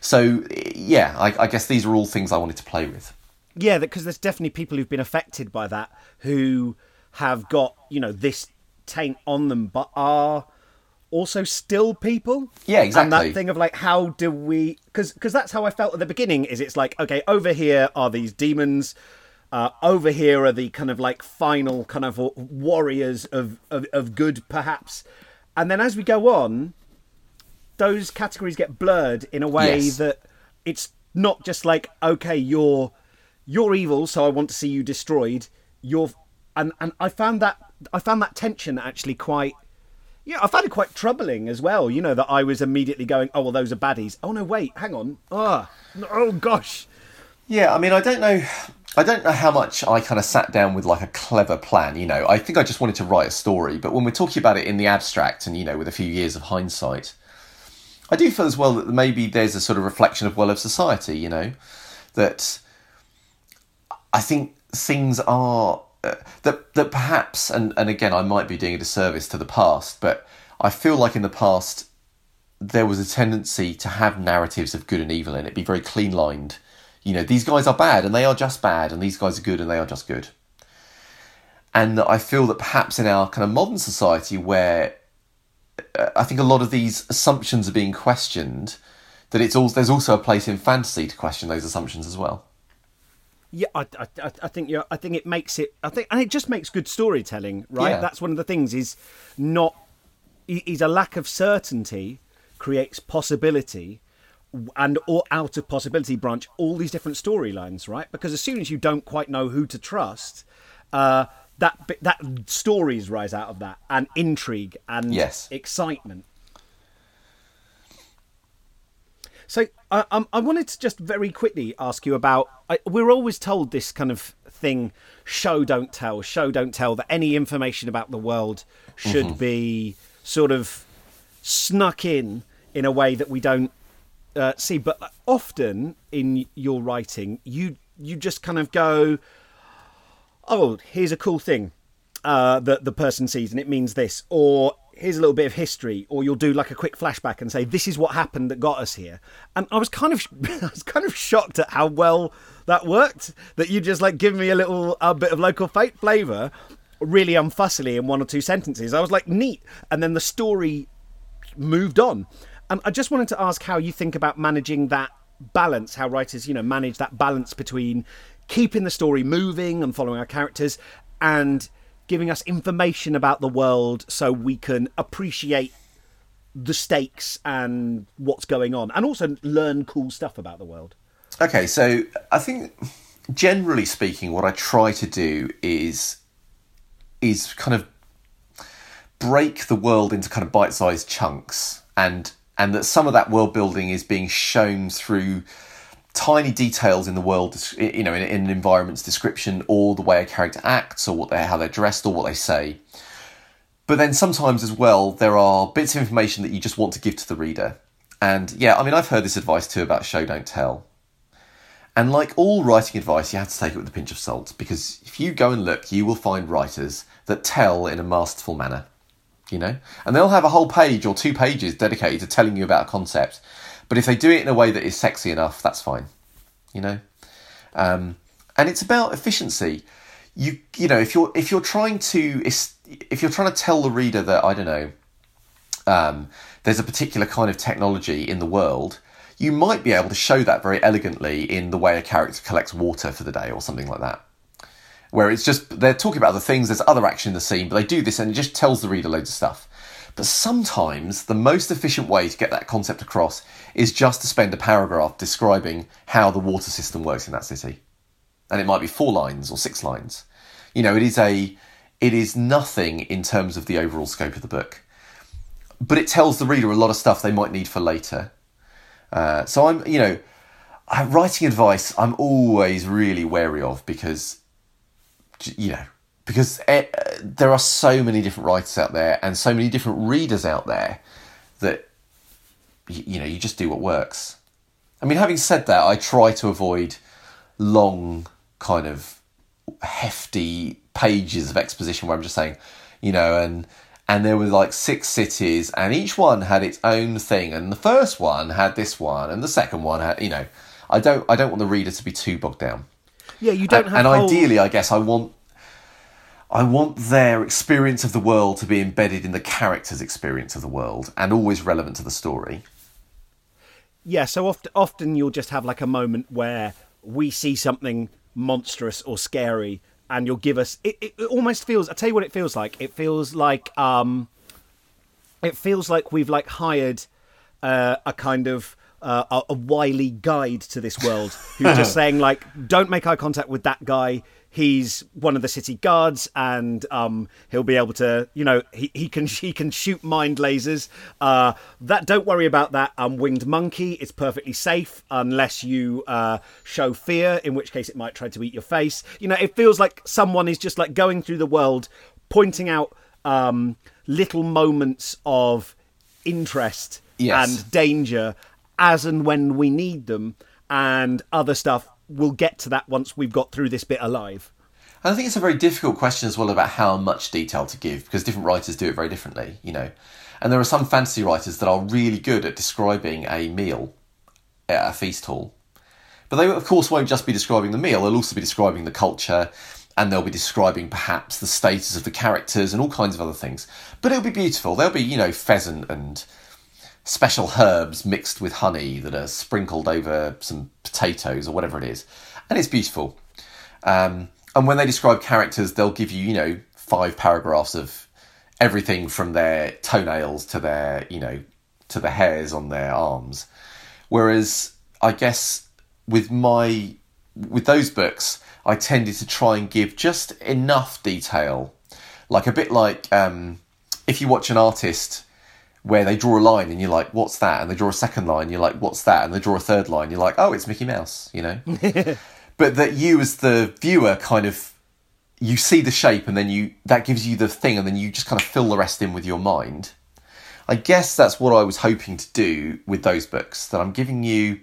Speaker 2: So, yeah, I, I guess these are all things I wanted to play with.
Speaker 1: Yeah, because there's definitely people who've been affected by that who have got you know this taint on them, but are also still people.
Speaker 2: Yeah,
Speaker 1: And
Speaker 2: exactly.
Speaker 1: that thing of like, how do we? Because because that's how I felt at the beginning. Is it's like okay, over here are these demons. Uh, over here are the kind of like final kind of warriors of, of, of good, perhaps. And then as we go on, those categories get blurred in a way
Speaker 2: Yes.
Speaker 1: that it's not just like okay you're you're evil so i want to see you destroyed you're and and i found that i found that tension actually quite yeah i found it quite troubling as well you know that i was immediately going oh well those are baddies oh no wait hang on oh, oh gosh
Speaker 2: Yeah, I mean, I don't know. I don't know how much I kind of sat down with like a clever plan. You know, I think I just wanted to write a story. But when we're talking about it in the abstract, and you know, with a few years of hindsight, I do feel as well that maybe there's a sort of reflection of well of society. You know, that I think things are uh, that that perhaps, and and again, I might be doing a disservice to the past, but I feel like in the past there was a tendency to have narratives of good and evil in it, be very clean lined. You know, these guys are bad and they are just bad, and these guys are good and they are just good. And I feel that perhaps in our kind of modern society, where uh, I think a lot of these assumptions are being questioned, that it's all there's also a place in fantasy to question those assumptions as well.
Speaker 1: Yeah, I, I, I- think you're, I think it makes it. I think, and it just makes good storytelling, right?
Speaker 2: Yeah.
Speaker 1: That's one of the things. Is not is a lack of certainty creates possibility, and or out of possibility branch all these different storylines, right? Because as soon as you don't quite know who to trust, uh, that that stories rise out of that, and intrigue and
Speaker 2: Yes.
Speaker 1: excitement. So I um, I wanted to just very quickly ask you about. I, we're always told this kind of thing: show don't tell, show don't tell. That any information about the world should be sort of snuck in in a way that we don't uh, see. But often in your writing, you you just kind of go, "Oh, here's a cool thing uh, that the person sees, and it means this," or here's a little bit of history, or you'll do like a quick flashback and say, "This is what happened that got us here." And I was kind of, I was kind of shocked at how well that worked. That you just like give me a little a bit of local fate flavour, really unfussily in one or two sentences. I was like, neat, and then the story moved on. And I just wanted to ask how you think about managing that balance, how writers, you know, manage that balance between keeping the story moving and following our characters and giving us information about the world so we can appreciate the stakes and what's going on, and also learn cool stuff about the world.
Speaker 2: Okay, so I think generally speaking, what I try to do is is kind of break the world into kind of bite-sized chunks, and and that some of that world building is being shown through tiny details in the world, you know, in, in an environment's description, or the way a character acts, or what they how they're dressed, or what they say. But then sometimes as well, there are bits of information that you just want to give to the reader. And yeah, I mean, I've heard this advice too about show don't tell. And like all writing advice, you have to take it with a pinch of salt because if you go and look, you will find writers that tell in a masterful manner, you know? And they'll have a whole page or two pages dedicated to telling you about a concept. But if they do it in a way that is sexy enough, that's fine, you know? Um, and it's about efficiency. You you know if you're if you're trying to if you're trying to tell the reader that I don't know um, there's a particular kind of technology in the world, you might be able to show that very elegantly in the way a character collects water for the day or something like that. Where it's just, they're talking about other things, there's other action in the scene, but they do this and it just tells the reader loads of stuff. But sometimes the most efficient way to get that concept across is just to spend a paragraph describing how the water system works in that city. And it might be four lines or six lines. You know, it is a it is nothing in terms of the overall scope of the book. But it tells the reader a lot of stuff they might need for later. Uh, so I'm, you know, writing advice I'm always really wary of because, you know, because it, uh, there are so many different writers out there and so many different readers out there that, you, you know, you just do what works. I mean, having said that, I try to avoid long, kind of hefty pages of exposition where I'm just saying, you know, and and there were like six cities, and each one had its own thing, and the first one had this one, and the second one had, you know, I don't, I don't want the reader to be too bogged down.
Speaker 1: Yeah, you don't
Speaker 2: and,
Speaker 1: have.
Speaker 2: And
Speaker 1: whole...
Speaker 2: ideally, I guess I want, I want their experience of the world to be embedded in the character's experience of the world, and always relevant to the story.
Speaker 1: Yeah, so often, often you'll just have like a moment where we see something monstrous or scary, and you'll give us it, it, it almost feels i tell you what it feels like it feels like um it feels like we've like hired uh, a kind of uh, a, a wily guide to this world who's just saying like don't make eye contact with that guy. He's one of the city guards and um, he'll be able to you know he, he can he can shoot mind lasers. Uh, that don't worry about that um, winged monkey. It's perfectly safe unless you uh, show fear in which case it might try to eat your face. You know it feels like someone is just like going through the world pointing out um, little moments of interest
Speaker 2: yes.
Speaker 1: and danger as and when we need them and other stuff we'll get to that once we've got through this bit alive.
Speaker 2: And I think it's a very difficult question as well about how much detail to give because different writers do it very differently, you know. And there are some fantasy writers that are really good at describing a meal at a feast hall. But they, of course, won't just be describing the meal, they'll also be describing the culture and they'll be describing perhaps the status of the characters and all kinds of other things. But it'll be beautiful. There'll be, you know, pheasant and special herbs mixed with honey that are sprinkled over some potatoes or whatever it is, and it's beautiful. Um, and when they describe characters, they'll give you, you know, five paragraphs of everything from their toenails to their, you know, to the hairs on their arms. Whereas I guess with my with those books, I tended to try and give just enough detail, like a bit like um, if you watch an artist where they draw a line and you're like, what's that? And they draw a second line, you're like, what's that? And they draw a third line, you're like, oh, it's Mickey Mouse, you know? but that you as the viewer kind of you see the shape and then you that gives you the thing and then you just kind of fill the rest in with your mind. I guess that's what I was hoping to do with those books, that I'm giving you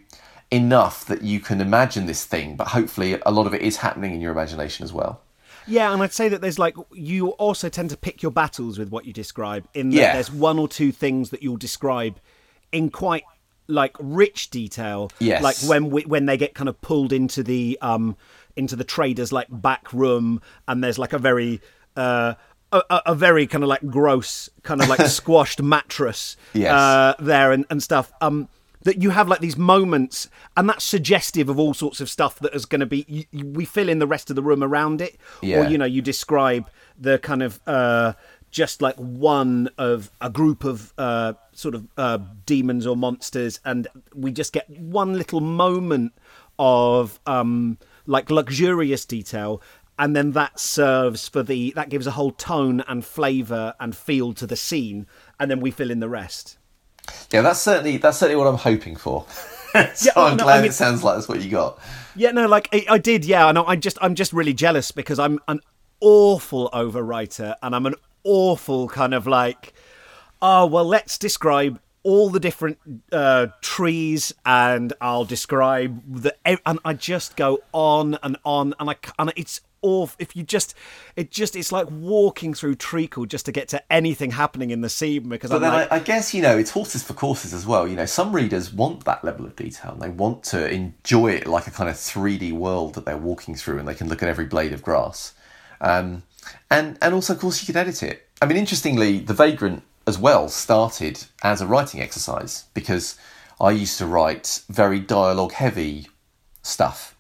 Speaker 2: enough that you can imagine this thing, but hopefully a lot of it is happening in your imagination as well.
Speaker 1: Yeah, and I'd say that there's like you also tend to pick your battles with what you describe. In that
Speaker 2: Yeah.
Speaker 1: there's one or two things that you'll describe in quite like rich detail.
Speaker 2: Yes.
Speaker 1: Like when we, when they get kind of pulled into the um into the traders like back room, and there's like a very uh. A, a- very kind of like gross, kind of like squashed mattress
Speaker 2: Yes.
Speaker 1: uh, there and, and stuff. Um, that you have like these moments, and that's suggestive of all sorts of stuff that is going to be. You, we fill in the rest of the room around it,
Speaker 2: Yeah.
Speaker 1: or you know, you describe the kind of uh, just like one of a group of uh, sort of uh, demons or monsters, and we just get one little moment of um, like luxurious detail. And then that serves for the that gives a whole tone and flavour and feel to the scene, and then we fill in the rest.
Speaker 2: Yeah, that's certainly that's certainly what I'm hoping for. so
Speaker 1: Yeah, well,
Speaker 2: I'm
Speaker 1: no,
Speaker 2: glad
Speaker 1: I mean-
Speaker 2: it sounds like that's what you got.
Speaker 1: Yeah, no, like I, I did. Yeah, and I just, I'm just really jealous because I'm an awful overwriter, and I'm an awful kind of like, oh well, let's describe all the different uh, trees, and I'll describe the, and I just go on and on, and I and it's awful. If you just, it just, it's like walking through treacle just to get to anything happening in the scene because
Speaker 2: But
Speaker 1: I'm
Speaker 2: then
Speaker 1: like,
Speaker 2: I, I guess you know it's horses for courses as well. You know, some readers want that level of detail and they want to enjoy it like a kind of 3D world that they're walking through, and they can look at every blade of grass. Um, and and also, of course, you can edit it. I mean, interestingly, the Vagrant as well started as a writing exercise because I used to write very dialogue heavy stuff,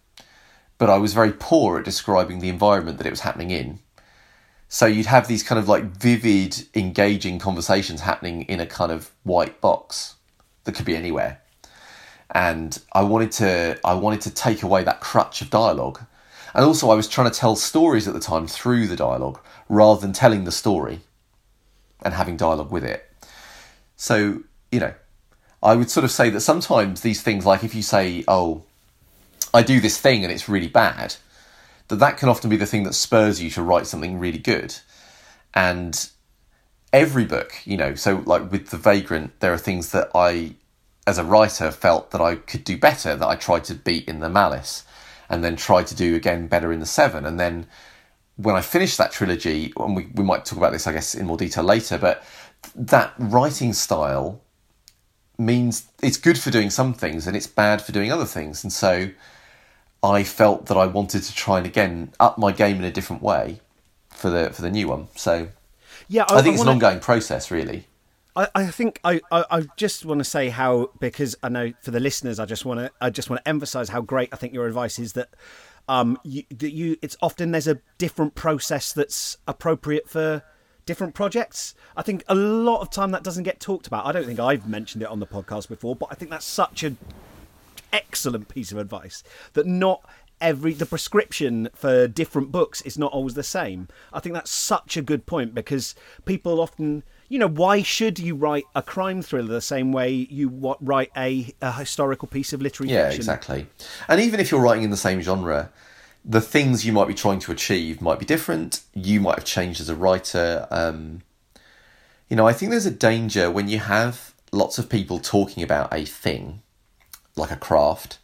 Speaker 2: but I was very poor at describing the environment that it was happening in. So you'd have these kind of like vivid, engaging conversations happening in a kind of white box that could be anywhere. And I wanted to I wanted to take away that crutch of dialogue. And also I was trying to tell stories at the time through the dialogue rather than telling the story and having dialogue with it. So, you know, I would sort of say that sometimes these things like if you say, "Oh, I do this thing and it's really bad," that that can often be the thing that spurs you to write something really good. And every book, you know, so like with The Vagrant, there are things that I, as a writer, felt that I could do better, that I tried to beat in The Malice, and then tried to do again better in The Seven. And then when I finished that trilogy, and we, we might talk about this, I guess, in more detail later, but that writing style means it's good for doing some things and it's bad for doing other things. And so I felt that I wanted to try and again up my game in a different way for the for the new one. So
Speaker 1: yeah,
Speaker 2: I think it's
Speaker 1: wanna-
Speaker 2: an ongoing process, really.
Speaker 1: I, I think I, I, I just want to say how because I know for the listeners I just want to I just want to emphasize how great I think your advice is that um you, that you it's often there's a different process that's appropriate for different projects. I think a lot of time that doesn't get talked about. I don't think I've mentioned it on the podcast before, but I think that's such a excellent piece of advice that not every the prescription for different books is not always the same i think that's such a good point because people often you know why should you write a crime thriller the same way you what, write a, a historical piece of literary
Speaker 2: Yeah,
Speaker 1: fiction
Speaker 2: exactly. And even if you're writing in the same genre, the things you might be trying to achieve might be different. You might have changed as a writer. Um, you know, I think there's a danger when you have lots of people talking about a thing, like a craft,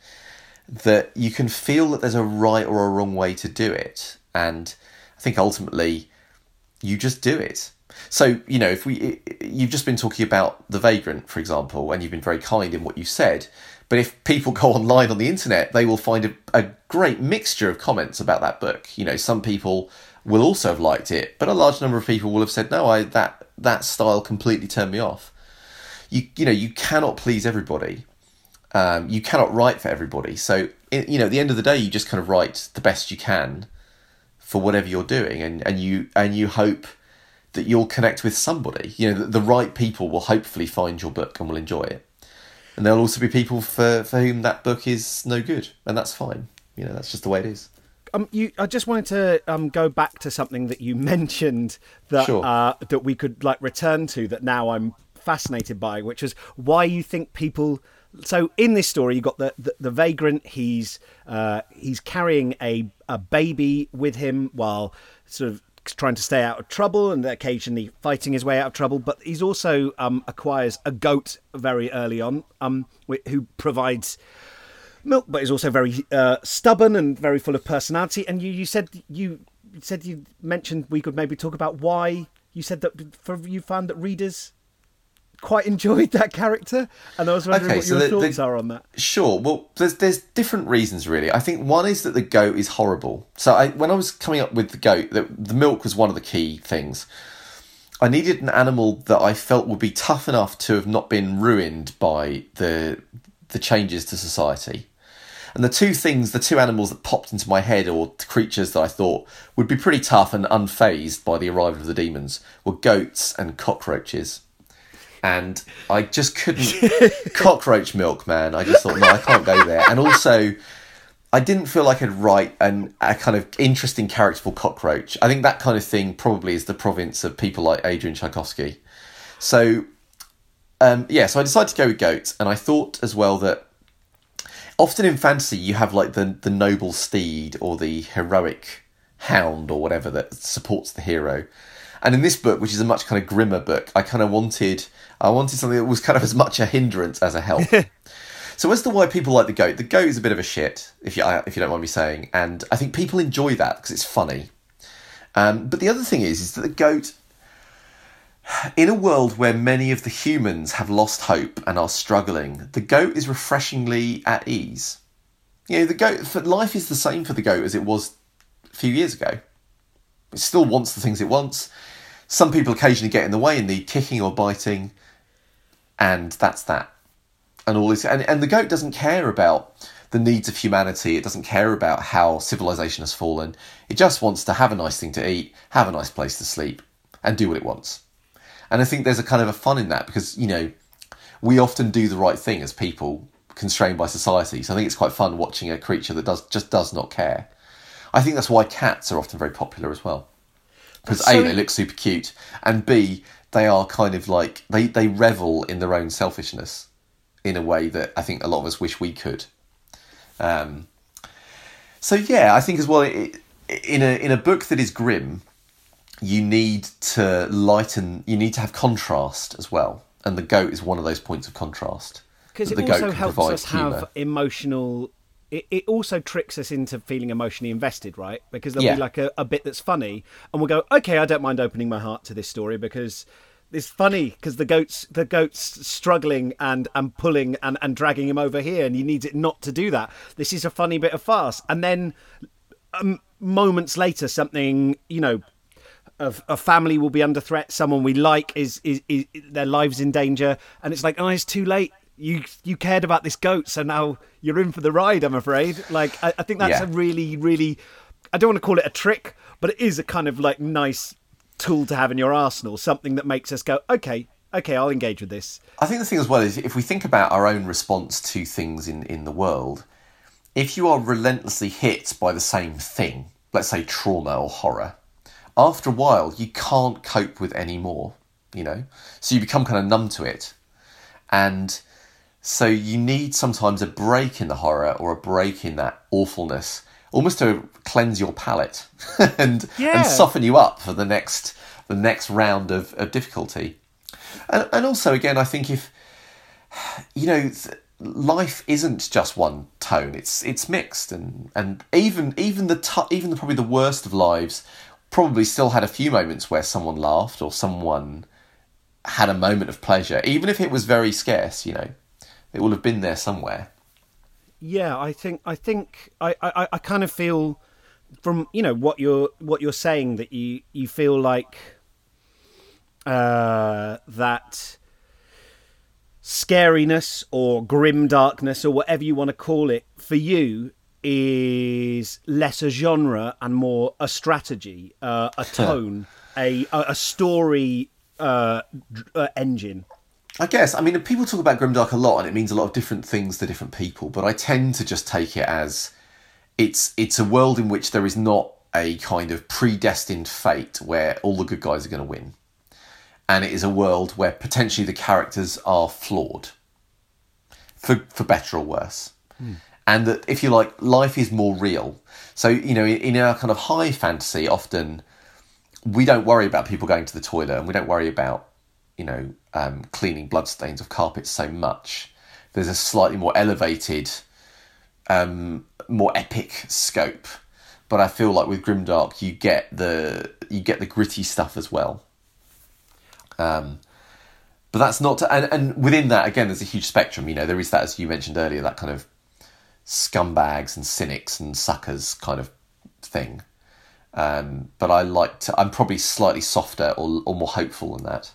Speaker 2: that you can feel that there's a right or a wrong way to do it. And I think ultimately you just do it. So, you know, if we, you've just been talking about The Vagrant, for example, and you've been very kind in what you said. But if people go online on the internet, they will find a, a great mixture of comments about that book. You know, some people will also have liked it, but a large number of people will have said, no, I, that, that style completely turned me off. You, you know, you cannot please everybody. Um, you cannot write for everybody. So, you know, at the end of the day, you just kind of write the best you can for whatever you're doing, and, and you and you hope that you'll connect with somebody. You know, the, the right people will hopefully find your book and will enjoy it, and there'll also be people for for whom that book is no good, and that's fine. You know, that's just the way it is.
Speaker 1: um, you, I just wanted to um, go back to something that you mentioned that
Speaker 2: Sure.
Speaker 1: uh, that we could like return to that now I'm fascinated by, which is why you think people. So in this story, you got the the, the vagrant. He's uh, he's carrying a a baby with him while sort of trying to stay out of trouble and occasionally fighting his way out of trouble. But he's also um, acquires a goat very early on, um, who provides milk, but is also very uh, stubborn and very full of personality. And you, you said you said you mentioned we could maybe talk about why you said that for you found that readers quite enjoyed that character, and I was wondering
Speaker 2: Okay,
Speaker 1: what
Speaker 2: so
Speaker 1: your
Speaker 2: the- the-
Speaker 1: thoughts are on that.
Speaker 2: Sure. Well, there's there's different reasons really. I think one is that the goat is horrible. So I, when I was coming up with the goat, the, the milk was one of the key things. I needed an animal that I felt would be tough enough to have not been ruined by the the changes to society. And the two things, the two animals that popped into my head, or creatures that I thought would be pretty tough and unfazed by the arrival of the demons, were goats and cockroaches. And I just couldn't. cockroach milk, man. I just thought, no, I can't go there. And also, I didn't feel like I'd write an, a kind of interesting character for Cockroach. I think that kind of thing probably is the province of people like Adrian Tchaikovsky. So, um, yeah, so I decided to go with goats, and I thought as well that often in fantasy you have like the the noble steed or the heroic hound or whatever that supports the hero. And in this book, which is a much kind of grimmer book, I kind of wanted I wanted something that was kind of as much a hindrance as a help. so as to why people like the goat, the goat is a bit of a shit, if you if you don't mind me saying, and I think people enjoy that because it's funny. Um, but the other thing is, is that the goat, in a world where many of the humans have lost hope and are struggling, the goat is refreshingly at ease. You know, the goat, for, life is the same for the goat as it was a few years ago. It still wants the things it wants. Some people occasionally get in the way and need kicking or biting, and that's that. And all this, and, and the goat doesn't care about the needs of humanity. It doesn't care about how civilization has fallen. It just wants to have a nice thing to eat, have a nice place to sleep, and do what it wants. And I think there's a kind of a fun in that because, you know, we often do the right thing as people constrained by society. So I think it's quite fun watching a creature that does just does not care. I think that's why cats are often very popular as well. Because so... A, they look super cute, and B, they are kind of like they, they revel in their own selfishness in a way that I think a lot of us wish we could. Um, so yeah, I think as well it, in a in a book that is grim, you need to lighten. You need to have contrast as well, and the goat is one of those points of contrast.
Speaker 1: Because it also helps us humour. have emotional. It, it also tricks us into feeling emotionally invested, right? Because there'll yeah. be like a, a bit that's funny, and we'll go, okay, I don't mind opening my heart to this story because it's funny because the goats the goats struggling and and pulling and and dragging him over here and he needs it not to do that this is a funny bit of farce and then um, moments later something you know a, a, family will be under threat someone we like is, is is their lives in danger and it's like oh it's too late you you cared about this goat so now you're in for the ride i'm afraid like i, I think that's yeah. a really really i don't want to call it a trick but it is a kind of like nice tool to have in your arsenal, something that makes us go, okay, okay, I'll engage with this.
Speaker 2: I think the thing as well is if we think about our own response to things in, in the world, if you are relentlessly hit by the same thing, let's say trauma or horror, after a while you can't cope with any more, you know? So you become kind of numb to it. And so you need sometimes a break in the horror or a break in that awfulness almost to cleanse your palate and yeah. and soften you up for the next the next round of, of difficulty. And, and also, again, I think if you know, life isn't just one tone; it's it's mixed, and and even even the even the, probably the worst of lives probably still had a few moments where someone laughed or someone had a moment of pleasure, even if it was very scarce. You know, it will have been there somewhere
Speaker 1: yeah, I think I think I, I, I kind of feel from you know what you're what you're saying that you you feel like uh, that scariness or grim darkness or whatever you want to call it for you is less a genre and more a strategy, uh, a tone, a a story uh, uh, engine.
Speaker 2: I guess. I mean, people talk about grimdark a lot, and it means a lot of different things to different people. But I tend to just take it as it's it's a world in which there is not a kind of predestined fate where all the good guys are going to win, and it is a world where potentially the characters are flawed, for for better or worse, mm. and that if you like, life is more real. So you know, in, in our kind of high fantasy, often we don't worry about people going to the toilet, and we don't worry about you know, um, cleaning bloodstains of carpets so much. There's a slightly more elevated, um, more epic scope. But I feel like with Grimdark, you get the you get the gritty stuff as well. Um, but that's not to, and, and within that again, there's a huge spectrum. You know, there is that as you mentioned earlier, that kind of scumbags and cynics and suckers kind of thing. Um, but I like to. I'm probably slightly softer or, or more hopeful than that.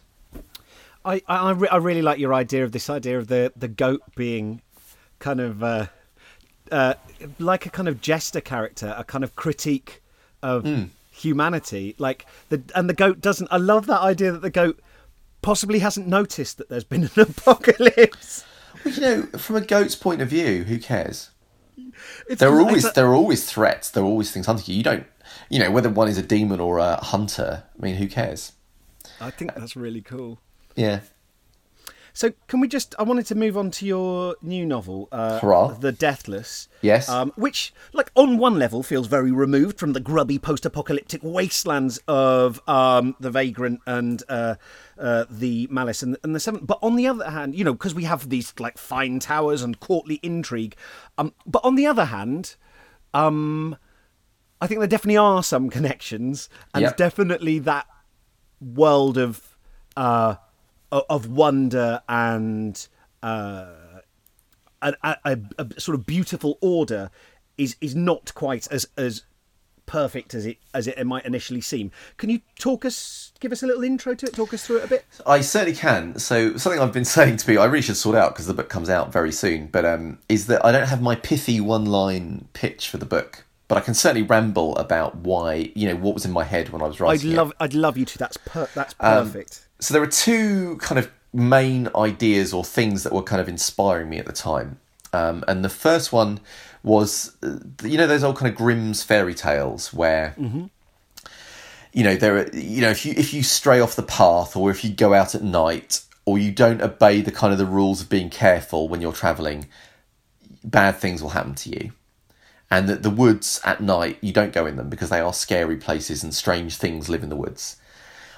Speaker 1: I I, I really like your idea of this idea of the the goat being kind of uh, uh, like a kind of jester character, a kind of critique of
Speaker 2: Hmm.
Speaker 1: humanity. Like the and the goat doesn't. I love that idea that the goat possibly hasn't noticed that there's been an apocalypse.
Speaker 2: Well, you know, from a goat's point of view, who cares?
Speaker 1: It's
Speaker 2: There are always
Speaker 1: a-
Speaker 2: there are always threats. There are always things hunting you. You don't, you know, whether one is a demon or a hunter. I mean, who cares?
Speaker 1: I think that's really cool.
Speaker 2: Yeah.
Speaker 1: So can we just? I wanted to move on to your new novel, uh,
Speaker 2: Hurrah.
Speaker 1: The Deathless.
Speaker 2: Yes.
Speaker 1: Um, which, like, on one level, feels very removed from the grubby post-apocalyptic wastelands of um, the Vagrant and uh, uh, the Malice and, and the Seventh. But on the other hand, you know, because we have these like fine towers and courtly intrigue. Um, but on the other hand, um, I think there definitely are some connections, and
Speaker 2: Yep.
Speaker 1: definitely that world of uh, of wonder and uh, a, a, a, sort of beautiful order is is not quite as as perfect as it as it might initially seem. Can you talk us, give us a little intro to it, talk us through it a bit?
Speaker 2: I certainly can. So something I've been saying to people, I really should sort out because the book comes out very soon. But um, is that I don't have my pithy one-line pitch for the book, but I can certainly ramble about why you know what was in my head when I was writing.
Speaker 1: I'd
Speaker 2: writing. it.
Speaker 1: love I'd love you to. That's per, that's
Speaker 2: Um,
Speaker 1: perfect.
Speaker 2: So there were two kind of main ideas or things that were kind of inspiring me at the time. Um, and the first one was, uh, you know, those old kind of Grimm's fairy tales where, you know, there are, you know, if you if you stray off the path or if you go out at night or you don't obey the kind of the rules of being careful when you're traveling, bad things will happen to you. And that the woods at night, you don't go in them because they are scary places and strange things live in the woods.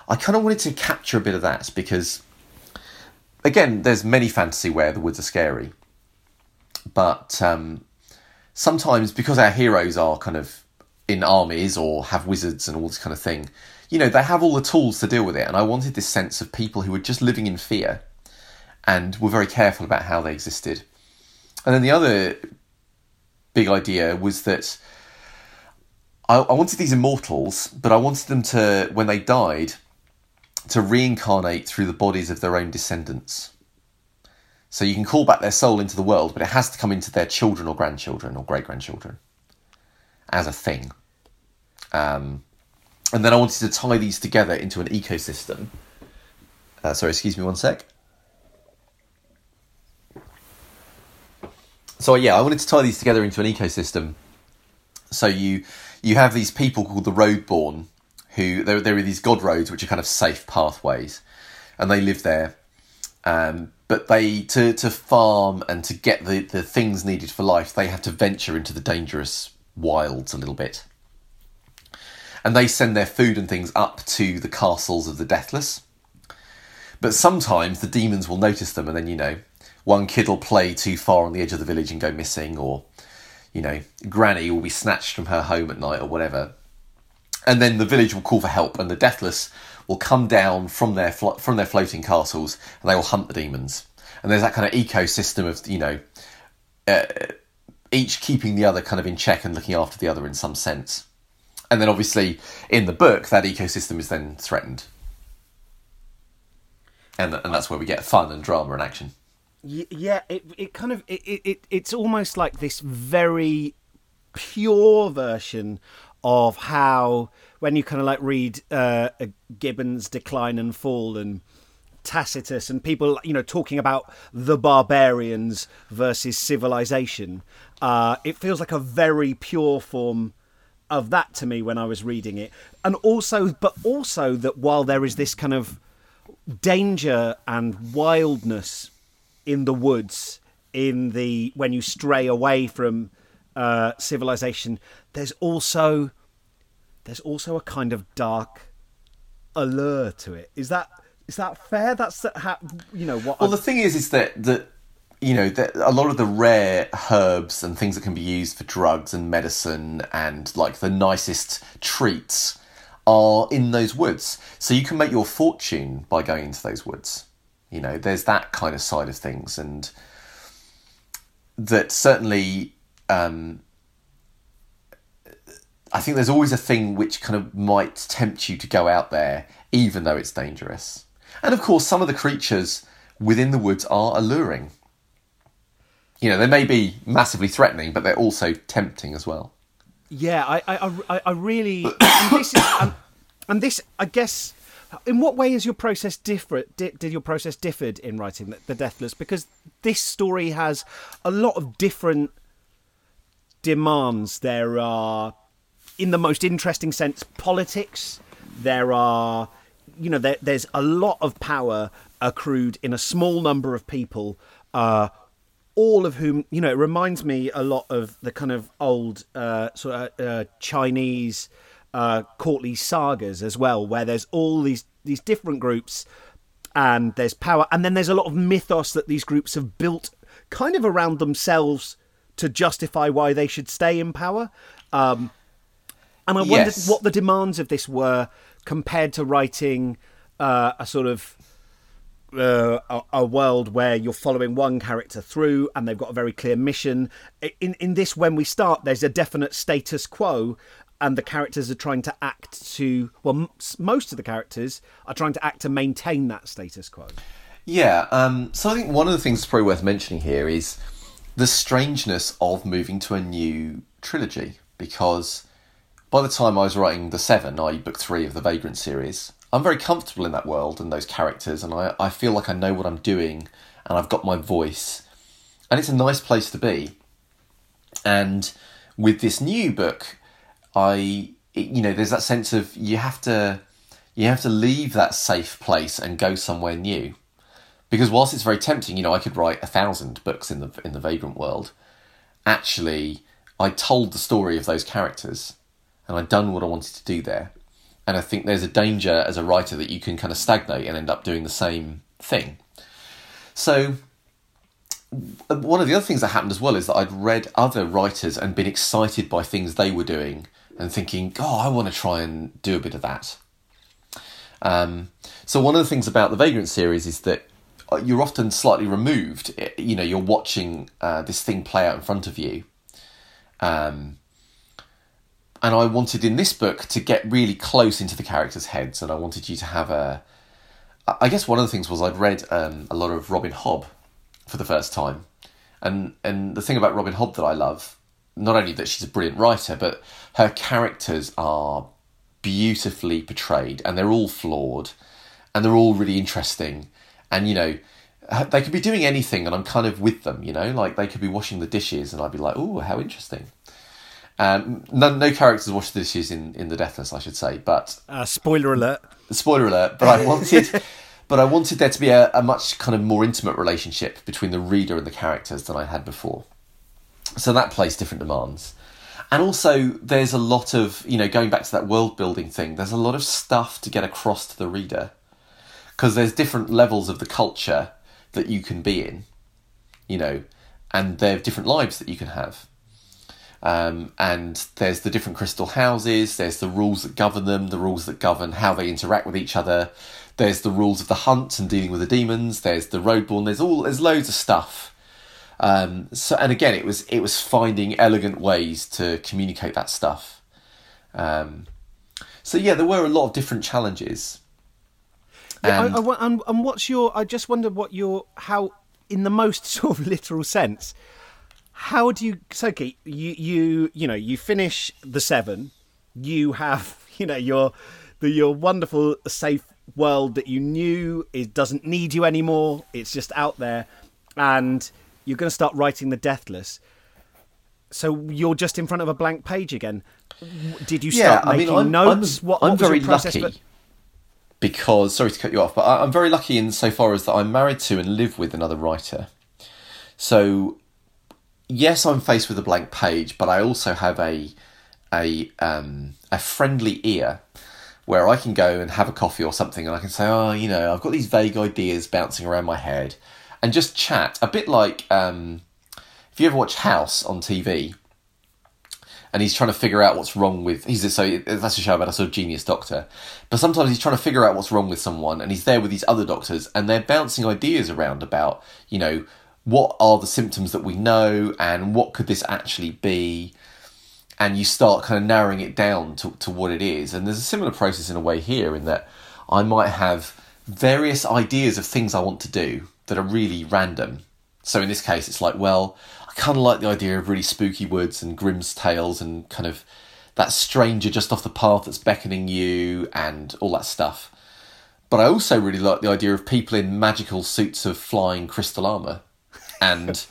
Speaker 2: I kind of wanted to capture a bit of that because, again, there's many fantasy where the woods are scary, but um, sometimes because our heroes are kind of in armies or have wizards and all this kind of thing, you know, they have all the tools to deal with it. And I wanted this sense of people who were just living in fear and were very careful about how they existed. And then the other big idea was that I, I wanted these immortals, but I wanted them to, when they died, to reincarnate through the bodies of their own descendants. So you can call back their soul into the world, but it has to come into their children or grandchildren or great grandchildren as a thing. Um, and then I wanted to tie these together into an ecosystem. Uh, sorry, excuse me one sec. So yeah, I wanted to tie these together into an ecosystem. So you you have these people called the Roadborn, who there there are these god roads which are kind of safe pathways, and they live there. Um, but they to to farm and to get the the things needed for life, they have to venture into the dangerous wilds a little bit. And they send their food and things up to the castles of the deathless. But sometimes the demons will notice them, and then you know, one kid will play too far on the edge of the village and go missing, or you know, Granny will be snatched from her home at night or whatever. And then the village will call for help, and the deathless will come down from their flo- from their floating castles, and they will hunt the demons. And there's that kind of ecosystem of you know, uh, each keeping the other kind of in check and looking after the other in some sense. And then obviously in the book, that ecosystem is then threatened, and and that's where we get fun and drama and action.
Speaker 1: Yeah, it it kind of it, it, it it's almost like this very pure version of how when you kind of like read uh, Gibbon's Decline and Fall and Tacitus and people you know talking about the barbarians versus civilization, uh, it feels like a very pure form of that to me when I was reading it, and also but also that while there is this kind of danger and wildness in the woods in the when you stray away from uh, civilization there's also there's also a kind of dark allure to it is that is that fair that's how you know what
Speaker 2: Well,
Speaker 1: I-
Speaker 2: the thing is, is that that you know that a lot of the rare herbs and things that can be used for drugs and medicine and like the nicest treats are in those woods. So you can make your fortune by going into those woods. You know, there's that kind of side of things, and that certainly. Um, I think there's always a thing which kind of might tempt you to go out there, even though it's dangerous. And of course, some of the creatures within the woods are alluring. you know, they may be massively threatening, but they're also tempting as well.
Speaker 1: Yeah, I, I, I, really, and this, is, and this, I guess, in what way is your process different? Did, did your process differed in writing the, the Deathless? Because this story has a lot of different demands. There are, in the most interesting sense, politics. There are, you know, there, there's a lot of power accrued in a small number of people. Uh, all of whom, you know, it reminds me a lot of the kind of old uh, sort of uh, Chinese uh, courtly sagas as well, where there's all these these different groups, and there's power, and then there's a lot of mythos that these groups have built kind of around themselves to justify why they should stay in power. Um, and I wondered
Speaker 2: Yes.
Speaker 1: what the demands of this were compared to writing uh, a sort of uh, a, a world where you're following one character through and they've got a very clear mission. In in this, when we start, there's a definite status quo, and the characters are trying to act to well, m- most of the characters are trying to act to maintain that status quo.
Speaker 2: Yeah, um, so I think one of the things that's probably worth mentioning here is the strangeness of moving to a new trilogy because by the time I was writing the Seven, i.e., book three of the Vagrant series, I'm very comfortable in that world and those characters, and I, I feel like I know what I'm doing and I've got my voice, and it's a nice place to be. And with this new book, I you know there's that sense of you have to you have to leave that safe place and go somewhere new because whilst it's very tempting, you know, I could write a thousand books in the in the vagrant world. Actually, I told the story of those characters, and I'd done what I wanted to do there. And I think there's a danger as a writer that you can kind of stagnate and end up doing the same thing. So, one of the other things that happened as well is that I'd read other writers and been excited by things they were doing and thinking, oh, I want to try and do a bit of that. Um, so one of the things about the Vagrant series is that uh, you're often slightly removed. You know, you're watching uh, this thing play out in front of you. Um, and I wanted in this book to get really close into the characters' heads, and I wanted you to have a. I guess one of the things was I'd read um, a lot of Robin Hobb for the first time, and and the thing about Robin Hobb that I love, not only that she's a brilliant writer, but her characters are beautifully portrayed, and they're all flawed, and they're all really interesting, and you know. They could be doing anything, and I'm kind of with them. You know, like they could be washing the dishes, and I'd be like, "Oh, how interesting." Um, no, no characters wash the dishes in, in the Deathless, I should say, but
Speaker 1: Uh, spoiler alert.
Speaker 2: spoiler alert. But I wanted, but I wanted there to be a, a much kind of more intimate relationship between the reader and the characters than I had before. So that placed different demands, and also there's a lot of you know going back to that world building thing. There's a lot of stuff to get across to the reader because there's different levels of the culture that you can be in, you know, and there are different lives that you can have. Um, and there's the different crystal houses, there's the rules that govern them, the rules that govern how they interact with each other, there's the rules of the hunt and dealing with the demons, there's the roadborn, there's all there's loads of stuff. Um, so and again it was it was finding elegant ways to communicate that stuff. Um, so yeah, there were a lot of different challenges.
Speaker 1: Yeah,
Speaker 2: And-
Speaker 1: I, I, and, and what's your? I just wondered what your how, in the most sort of literal sense, how do you? So, okay, you you you know you finish the seven, you have you know your the your wonderful safe world that you knew it doesn't need you anymore. It's just out there, and you're going to start writing the Deathless. So you're just in front of a blank page again. Did you
Speaker 2: Yeah,
Speaker 1: start
Speaker 2: I mean,
Speaker 1: making
Speaker 2: I'm,
Speaker 1: notes?
Speaker 2: I'm,
Speaker 1: what,
Speaker 2: I'm
Speaker 1: what
Speaker 2: very
Speaker 1: process?
Speaker 2: lucky
Speaker 1: for-
Speaker 2: because sorry to cut you off, but I, I'm very lucky in so far as that I'm married to and live with another writer. So yes, I'm faced with a blank page, but I also have a a um, a friendly ear where I can go and have a coffee or something, and I can say, oh, you know, I've got these vague ideas bouncing around my head, and just chat. A bit like um, if you ever watch House on TV and he's trying to figure out what's wrong with he's so that's a show about a sort of genius doctor but sometimes he's trying to figure out what's wrong with someone and he's there with these other doctors and they're bouncing ideas around about you know what are the symptoms that we know and what could this actually be? And you start kind of narrowing it down to, to what it is. And there's a similar process in a way here in that i might have various ideas of things i want to do that are really random. So in this case, it's like, well, I kind of like the idea of really spooky woods and Grimm's tales and kind of that stranger just off the path that's beckoning you and all that stuff. But I also really like the idea of people in magical suits of flying crystal armor, and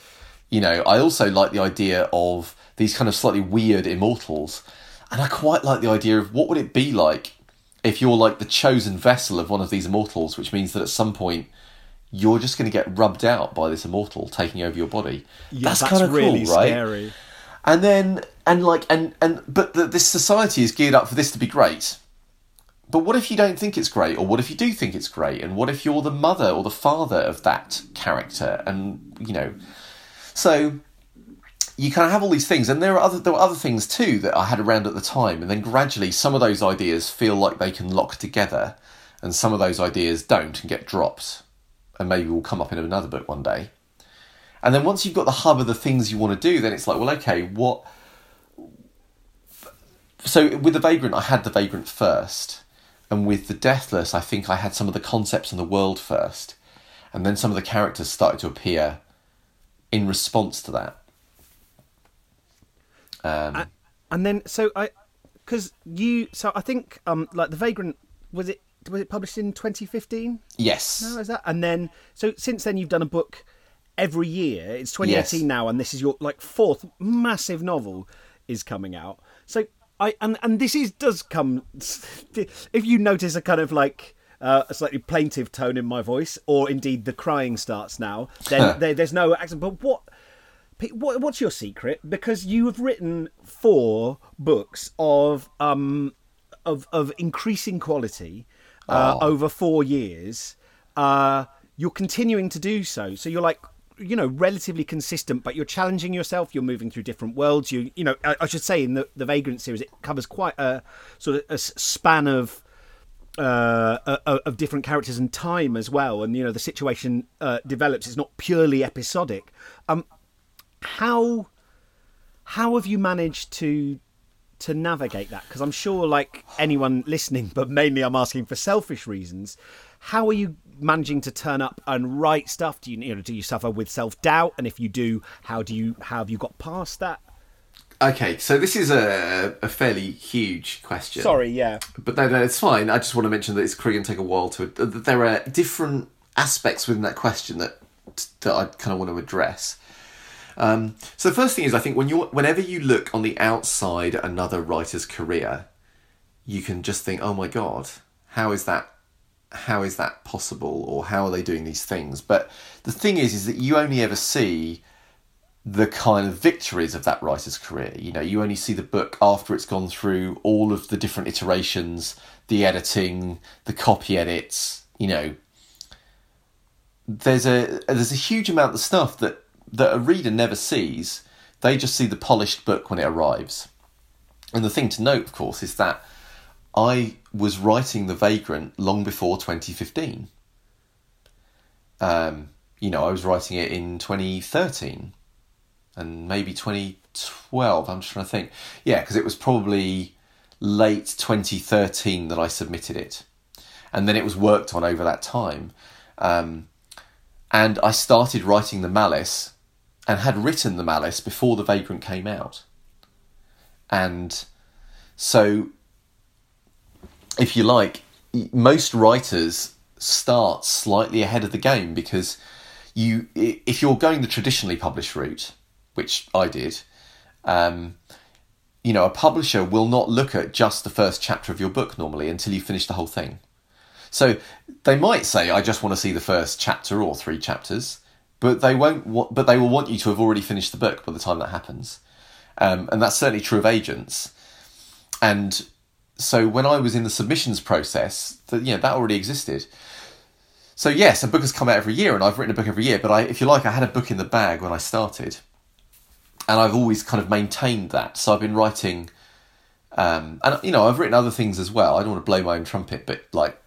Speaker 2: you know, I also like the idea of these kind of slightly weird immortals, and I quite like the idea of what would it be like if you're like the chosen vessel of one of these immortals, which means that at some point you're just going to get rubbed out by this immortal taking over your body.
Speaker 1: Yeah,
Speaker 2: that's,
Speaker 1: that's
Speaker 2: kind of
Speaker 1: really
Speaker 2: cool, right?
Speaker 1: scary.
Speaker 2: And then and like and and but the, this society is geared up for this to be great. But what if you don't think it's great, or what if you do think it's great, and what if you're the mother or the father of that character, and you know, so you kind of have all these things, and there are other there were other things too that I had around at the time, and then gradually some of those ideas feel like they can lock together, and some of those ideas don't and get dropped, and maybe will come up in another book one day. And then once you've got the hub of the things you want to do, then it's like, well, okay, what? So with the vagrant, I had the vagrant first, and with the deathless, I think I had some of the concepts in the world first, and then some of the characters started to appear in response to that. Um,
Speaker 1: And then so I, because you so I think um like the Vagrant was it was it published in 2015?
Speaker 2: yes.
Speaker 1: No, is that? And then so since then you've done a book every year. It's 2018
Speaker 2: Yes.
Speaker 1: now, and this is your like fourth massive novel is coming out. So I and and this is does come if you notice a kind of like. Uh, a slightly plaintive tone in my voice, or indeed the crying starts now. Then there, there's no accent. But what, what, what's your secret? Because you have written four books of um of of increasing quality uh,
Speaker 2: Oh.
Speaker 1: over four years. Uh, you're continuing to do so. So you're like you know relatively consistent, but you're challenging yourself. You're moving through different worlds. You you know I, I should say in the the Vagrant series it covers quite a sort of a span of uh, of different characters and time as well, and you know the situation uh, develops. It's not purely episodic. Um, how how have you managed to to navigate that? Because I'm sure, like anyone listening, but mainly I'm asking for selfish reasons. How are you managing to turn up and write stuff? Do you, you know do you suffer with self doubt? And if you do, how do you how have you got past that?
Speaker 2: Okay, so this is a, a fairly huge question.
Speaker 1: Sorry, yeah.
Speaker 2: But no, no, it's fine. I just want to mention that it's going to take a while to. There are different aspects within that question that that I kind of want to address. Um, so the first thing is, I think when you whenever you look on the outside another writer's career, you can just think, "Oh my god, how is that? How is that possible? Or how are they doing these things?" But the thing is, is that you only ever see the kind of victories of that writer's career. You know, you only see the book after it's gone through all of the different iterations, the editing, the copy edits. You know, there's a there's a huge amount of stuff that that a reader never sees. They just see the polished book when it arrives. And the thing to note, of course, is that I was writing The Vagrant long before 2015. Um, you know, I was writing it in 2013 and maybe 2012. I'm just trying to think. Yeah, because it was probably late 2013 that I submitted it. And then it was worked on over that time. Um, and I started writing The Malice and had written The Malice before The Vagrant came out. And so, if you like, most writers start slightly ahead of the game because you, if you're going the traditionally published route, which I did, um, you know, a publisher will not look at just the first chapter of your book normally until you finish the whole thing. So they might say, "I just want to see the first chapter or three chapters," but they won't. wa- But they will want you to have already finished the book by the time that happens, um, and that's certainly true of agents. And so when I was in the submissions process, that you know that already existed. So yes, a book has come out every year, and I've written a book every year. But I, if you like, I had a book in the bag when I started, and I've always kind of maintained that. So I've been writing, um, and you know, I've written other things as well. I don't want to blow my own trumpet, but like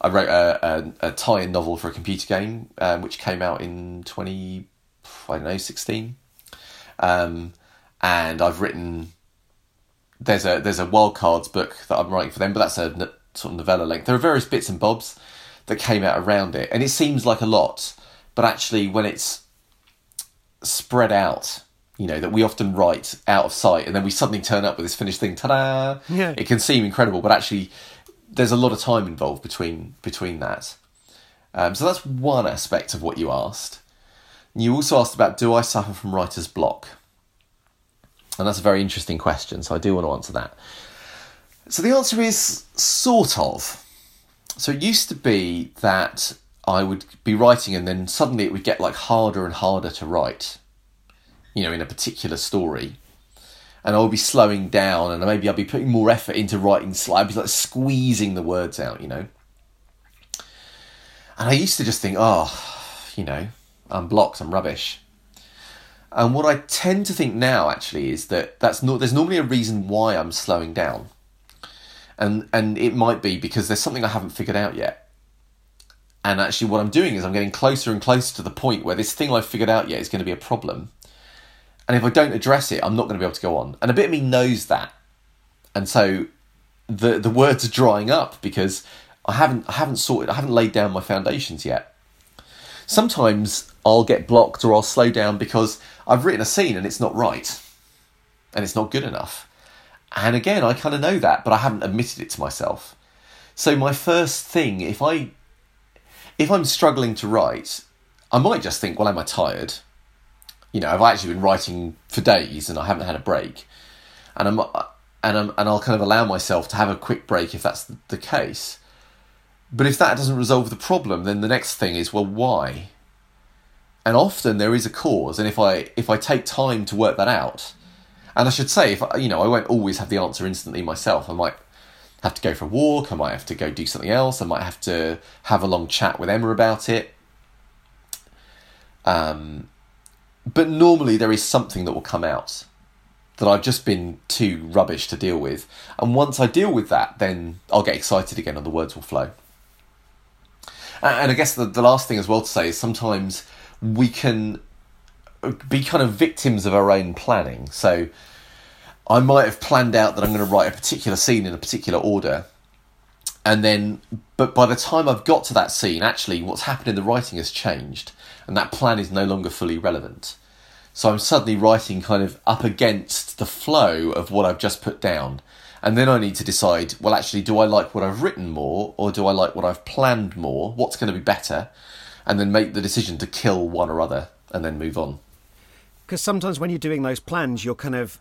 Speaker 2: I wrote a, a, a tie-in novel for a computer game, um, which came out in twenty, I don't know, sixteen, um, and I've written. There's a there's a wildcards book that I'm writing for them, but that's a n- sort of novella length. There are various bits and bobs that came out around it, and it seems like a lot, but actually, when it's spread out. You know that we often write out of sight, and then we suddenly turn up with this finished thing. Ta-da!
Speaker 1: Yeah.
Speaker 2: It can seem incredible, but actually, there's a lot of time involved between between that. Um, so that's one aspect of what you asked. You also asked about do I suffer from writer's block? And that's a very interesting question, so I do want to answer that. So the answer is sort of. So it used to be that I would be writing and then suddenly it would get like harder and harder to write, you know, in a particular story. And I would be slowing down and maybe I'd be putting more effort into writing, I'd be like squeezing the words out, you know. And I used to just think, oh, you know, I'm blocked, I'm rubbish. And what I tend to think now actually is that that's not there's normally a reason why I'm slowing down. And and it might be because there's something I haven't figured out yet. And actually what I'm doing is I'm getting closer and closer to the point where this thing I've figured out yet is going to be a problem. And if I don't address it, I'm not going to be able to go on. And a bit of me knows that. And so the the words are drying up because I haven't I haven't sorted I haven't laid down my foundations yet. Sometimes I'll get blocked or I'll slow down because I've written a scene and it's not right. And it's not good enough. And again, I kind of know that, but I haven't admitted it to myself. So my first thing, if I if I'm struggling to write, I might just think, well, am I tired? You know, I've actually been writing for days and I haven't had a break. And I'm and I'm, and I'll kind of allow myself to have a quick break if that's the case. But if that doesn't resolve the problem, then the next thing is, well, why? And often there is a cause, and if I if I take time to work that out, and I should say, if I, you know, I won't always have the answer instantly myself. I might have to go for a walk. I might have to go do something else. I might have to have a long chat with Emma about it. Um, but normally there is something that will come out that I've just been too rubbish to deal with. And once I deal with that, then I'll get excited again and the words will flow. And I guess the, the last thing as well to say is sometimes we can uh, be kind of victims of our own planning. So I might have planned out that I'm going to write a particular scene in a particular order. And then, but by the time I've got to that scene, actually, what's happened in the writing has changed, and that plan is no longer fully relevant. So I'm suddenly writing kind of up against the flow of what I've just put down. And then I need to decide, well, actually, do I like what I've written more or do I like what I've planned more? What's going to be better? And then make the decision to kill one or other and then move on.
Speaker 1: Because sometimes when you're doing those plans, you're kind of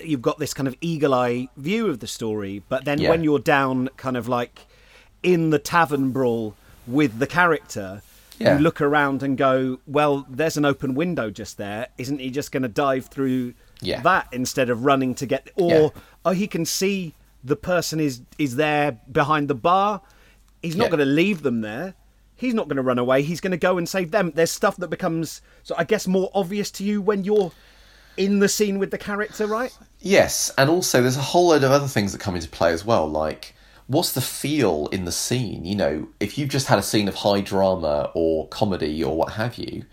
Speaker 1: you've got this kind of eagle eye view of the story, but then
Speaker 2: Yeah.
Speaker 1: when you're down, kind of like in the tavern brawl with the character,
Speaker 2: Yeah.
Speaker 1: you look around and go, "Well, there's an open window just there. Isn't he just going to dive through
Speaker 2: Yeah.
Speaker 1: that instead of running to get?" Or. Oh, he can see the person is is there behind the bar. He's not
Speaker 2: Yeah.
Speaker 1: going to leave them there. He's not going to run away. He's going to go and save them. There's stuff that becomes, so I guess, more obvious to you when you're in the scene with the character, right?
Speaker 2: Yes, and also there's a whole load of other things that come into play as well, like what's the feel in the scene? You know, if you've just had a scene of high drama or comedy or what have you,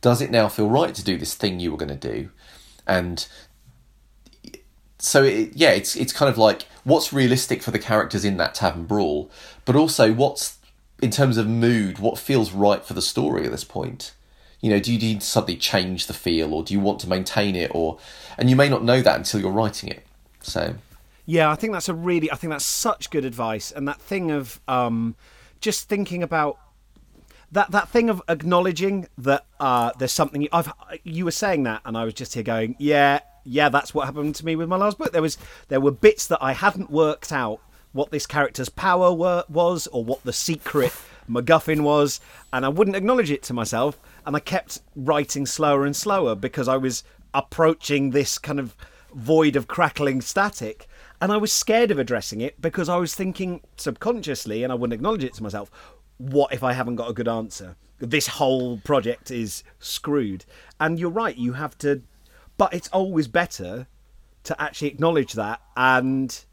Speaker 2: does it now feel right to do this thing you were going to do? And so it, yeah, it's it's kind of like what's realistic for the characters in that tavern brawl, but also what's in terms of mood, what feels right for the story at this point. You know, do you need to suddenly change the feel, or do you want to maintain it, or and you may not know that until you're writing it. So
Speaker 1: Yeah, I think that's a really, I think that's such good advice. And that thing of um, just thinking about that that thing of acknowledging that uh, there's something I've you were saying that, and I was just here going, yeah, yeah, that's what happened to me with my last book. There was there were bits that I hadn't worked out what this character's power were, was or what the secret MacGuffin was, and I wouldn't acknowledge it to myself, and I kept writing slower and slower because I was approaching this kind of void of crackling static. And I was scared of addressing it because I was thinking subconsciously, and I wouldn't acknowledge it to myself, what if I haven't got a good answer? This whole project is screwed. And you're right, you have to, but it's always better to actually acknowledge that and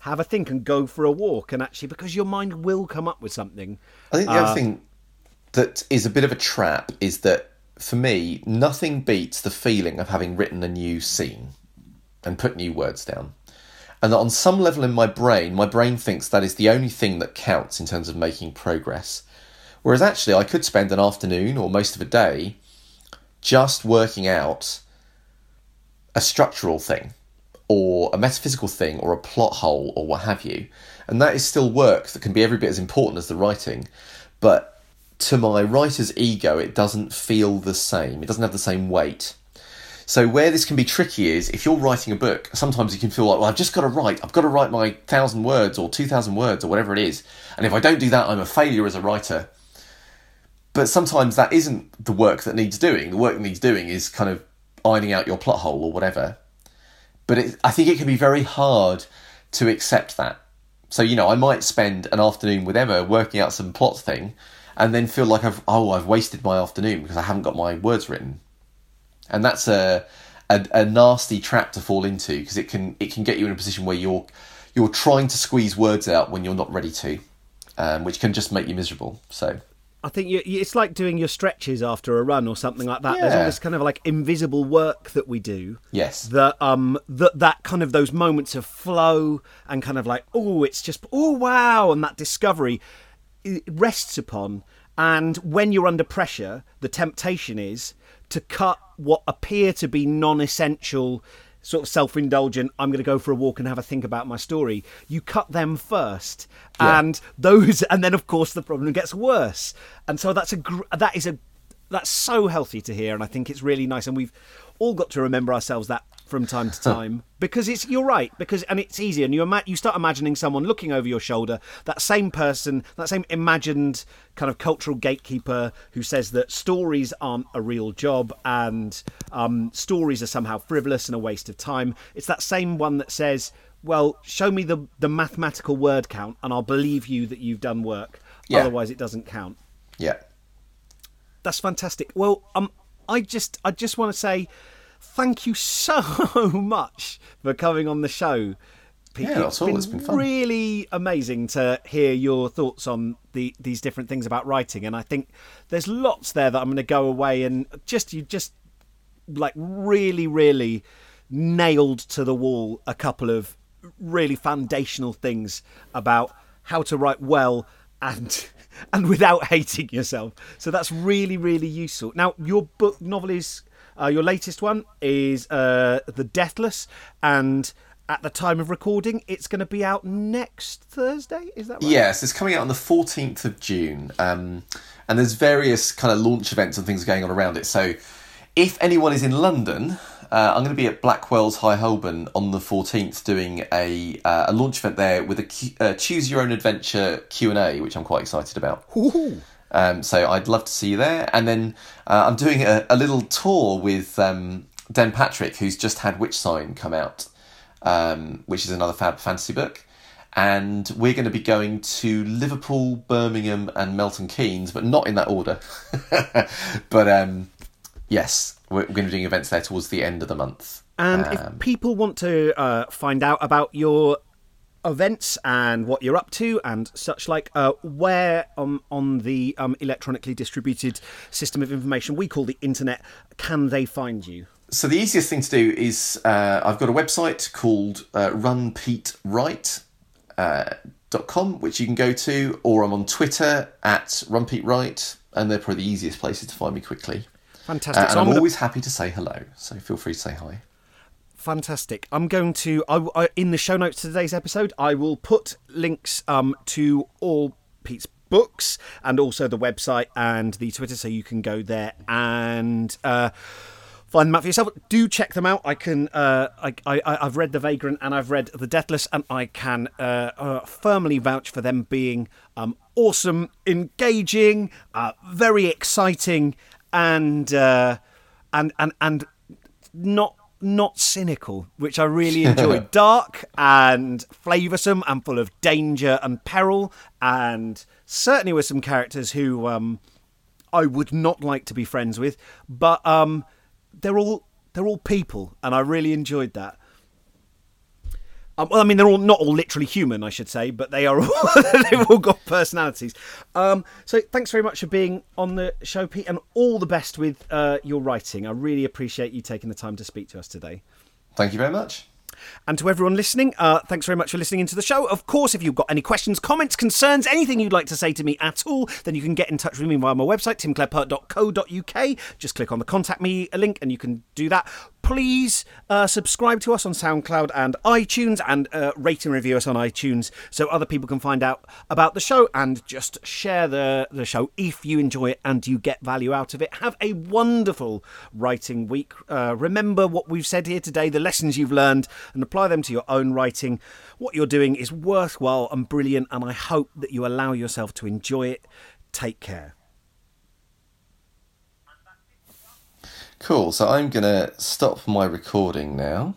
Speaker 1: have a think and go for a walk and actually because your mind will come up with something.
Speaker 2: I think the other uh, thing that is a bit of a trap is that for me, nothing beats the feeling of having written a new scene and put new words down. And that on some level in my brain, my brain thinks that is the only thing that counts in terms of making progress. Whereas actually, I could spend an afternoon or most of a day just working out a structural thing or a metaphysical thing or a plot hole or what have you. And that is still work that can be every bit as important as the writing. But to my writer's ego, it doesn't feel the same. It doesn't have the same weight. So where this can be tricky is if you're writing a book, sometimes you can feel like, well, I've just got to write. I've got to write my thousand words or two thousand words or whatever it is. And if I don't do that, I'm a failure as a writer. But sometimes that isn't the work that needs doing. The work that needs doing is kind of ironing out your plot hole or whatever. But it, I think it can be very hard to accept that. So you know, I might spend an afternoon with Emma working out some plot thing, and then feel like I've oh I've wasted my afternoon because I haven't got my words written and that's a a, a nasty trap to fall into because it can it can get you in a position where you're you're trying to squeeze words out when you're not ready to, um, which can just make you miserable. So.
Speaker 1: I think you, it's like doing your stretches after a run or something like that.
Speaker 2: Yeah.
Speaker 1: There's all this kind of like invisible work that we do.
Speaker 2: Yes.
Speaker 1: That um that that kind of those moments of flow and kind of like oh it's just oh wow and that discovery it rests upon and when you're under pressure the temptation is to cut what appear to be non-essential sort of self-indulgent i'm going to go for a walk and have a think about my story you cut them first.
Speaker 2: Yeah.
Speaker 1: and those and then of course the problem gets worse. And so that's a gr- that is a that's so healthy to hear and i think it's really nice. And we've all got to remember ourselves that from time to time because it's you're right because and it's easy and you ima- you start imagining someone looking over your shoulder that same person that same imagined kind of cultural gatekeeper who says that stories aren't a real job and um, stories are somehow frivolous and a waste of time it's that same one that says well show me the the mathematical word count and I'll believe you that you've done work
Speaker 2: Yeah.
Speaker 1: otherwise it doesn't count
Speaker 2: Yeah.
Speaker 1: that's fantastic. Well, um, I just I just want to say thank you so much for coming on the show. Pete.
Speaker 2: Yeah, not at all. It's been fun.
Speaker 1: really amazing to hear your thoughts on the these different things about writing, and I think there's lots there that I'm going to go away and just you just like really really nailed to the wall a couple of really foundational things about how to write well and and without hating yourself. So that's really really useful. Now your book novel is uh, your latest one is uh, The Deathless and at the time of recording it's going to be out next Thursday, is that right?
Speaker 2: Yes, it's coming out on the 14th of June. Um, and there's various kind of launch events and things going on around it. So if anyone is in London, uh, I'm going to be at Blackwell's High Holborn on the 14th doing a, uh, a launch event there with a Q- uh, choose your own adventure Q&A, which I'm quite excited about.
Speaker 1: Ooh.
Speaker 2: Um, so I'd love to see you there. And then uh, I'm doing a, a little tour with um, Den Patrick, who's just had Witch Sign come out, um, which is another fab fantasy book. And we're going to be going to Liverpool, Birmingham, and Milton Keynes, but not in that order. but um, yes, we're, we're going to be doing events there towards the end of the month.
Speaker 1: And
Speaker 2: Um,
Speaker 1: if people want to uh, find out about your events and what you're up to and such like, uh, where um, on the um, electronically distributed system of information we call the internet can they find you?
Speaker 2: So the easiest thing to do is uh, I've got a website called uh, runpetewrite uh, dot com, which you can go to, or I'm on Twitter at runpetewrite, and they're probably the easiest places to find me quickly.
Speaker 1: Fantastic.
Speaker 2: Uh, and
Speaker 1: So I'm
Speaker 2: I'm
Speaker 1: gonna-
Speaker 2: always happy to say hello, so feel free to say hi.
Speaker 1: Fantastic. I'm going to I, I, in the show notes to today's episode. I will put links um, to all Pete's books and also the website and the Twitter, so you can go there and uh, find them out for yourself. Do check them out. I can. Uh, I, I I've read the Vagrant and I've read the Deathless, and I can uh, uh, firmly vouch for them being um, awesome, engaging, uh, very exciting, and uh, and and and not not cynical, which I really enjoyed. Dark and flavoursome and full of danger and peril, and certainly with some characters who um, I would not like to be friends with, but um, they're all they're all people, and I really enjoyed that. Um, well, I mean, they're all not all literally human, I should say, but they are all they've all got personalities. Um, so, thanks very much for being on the show, Pete, and all the best with uh, your writing. I really appreciate you taking the time to speak to us today.
Speaker 2: Thank you very much.
Speaker 1: And to everyone listening, uh, thanks very much for listening into the show. Of course, if you've got any questions, comments, concerns, anything you'd like to say to me at all, then you can get in touch with me via my website, timclarepert.co.uk. Just click on the contact me link and you can do that. Please uh, subscribe to us on SoundCloud and iTunes and uh, rate and review us on iTunes so other people can find out about the show and just share the, the show if you enjoy it and you get value out of it. Have a wonderful writing week. Uh, remember what we've said here today, the lessons you've learned, and apply them to your own writing. What you're doing is worthwhile and brilliant, and I hope that you allow yourself to enjoy it. Take care.
Speaker 2: Cool. So I'm going to stop my recording now.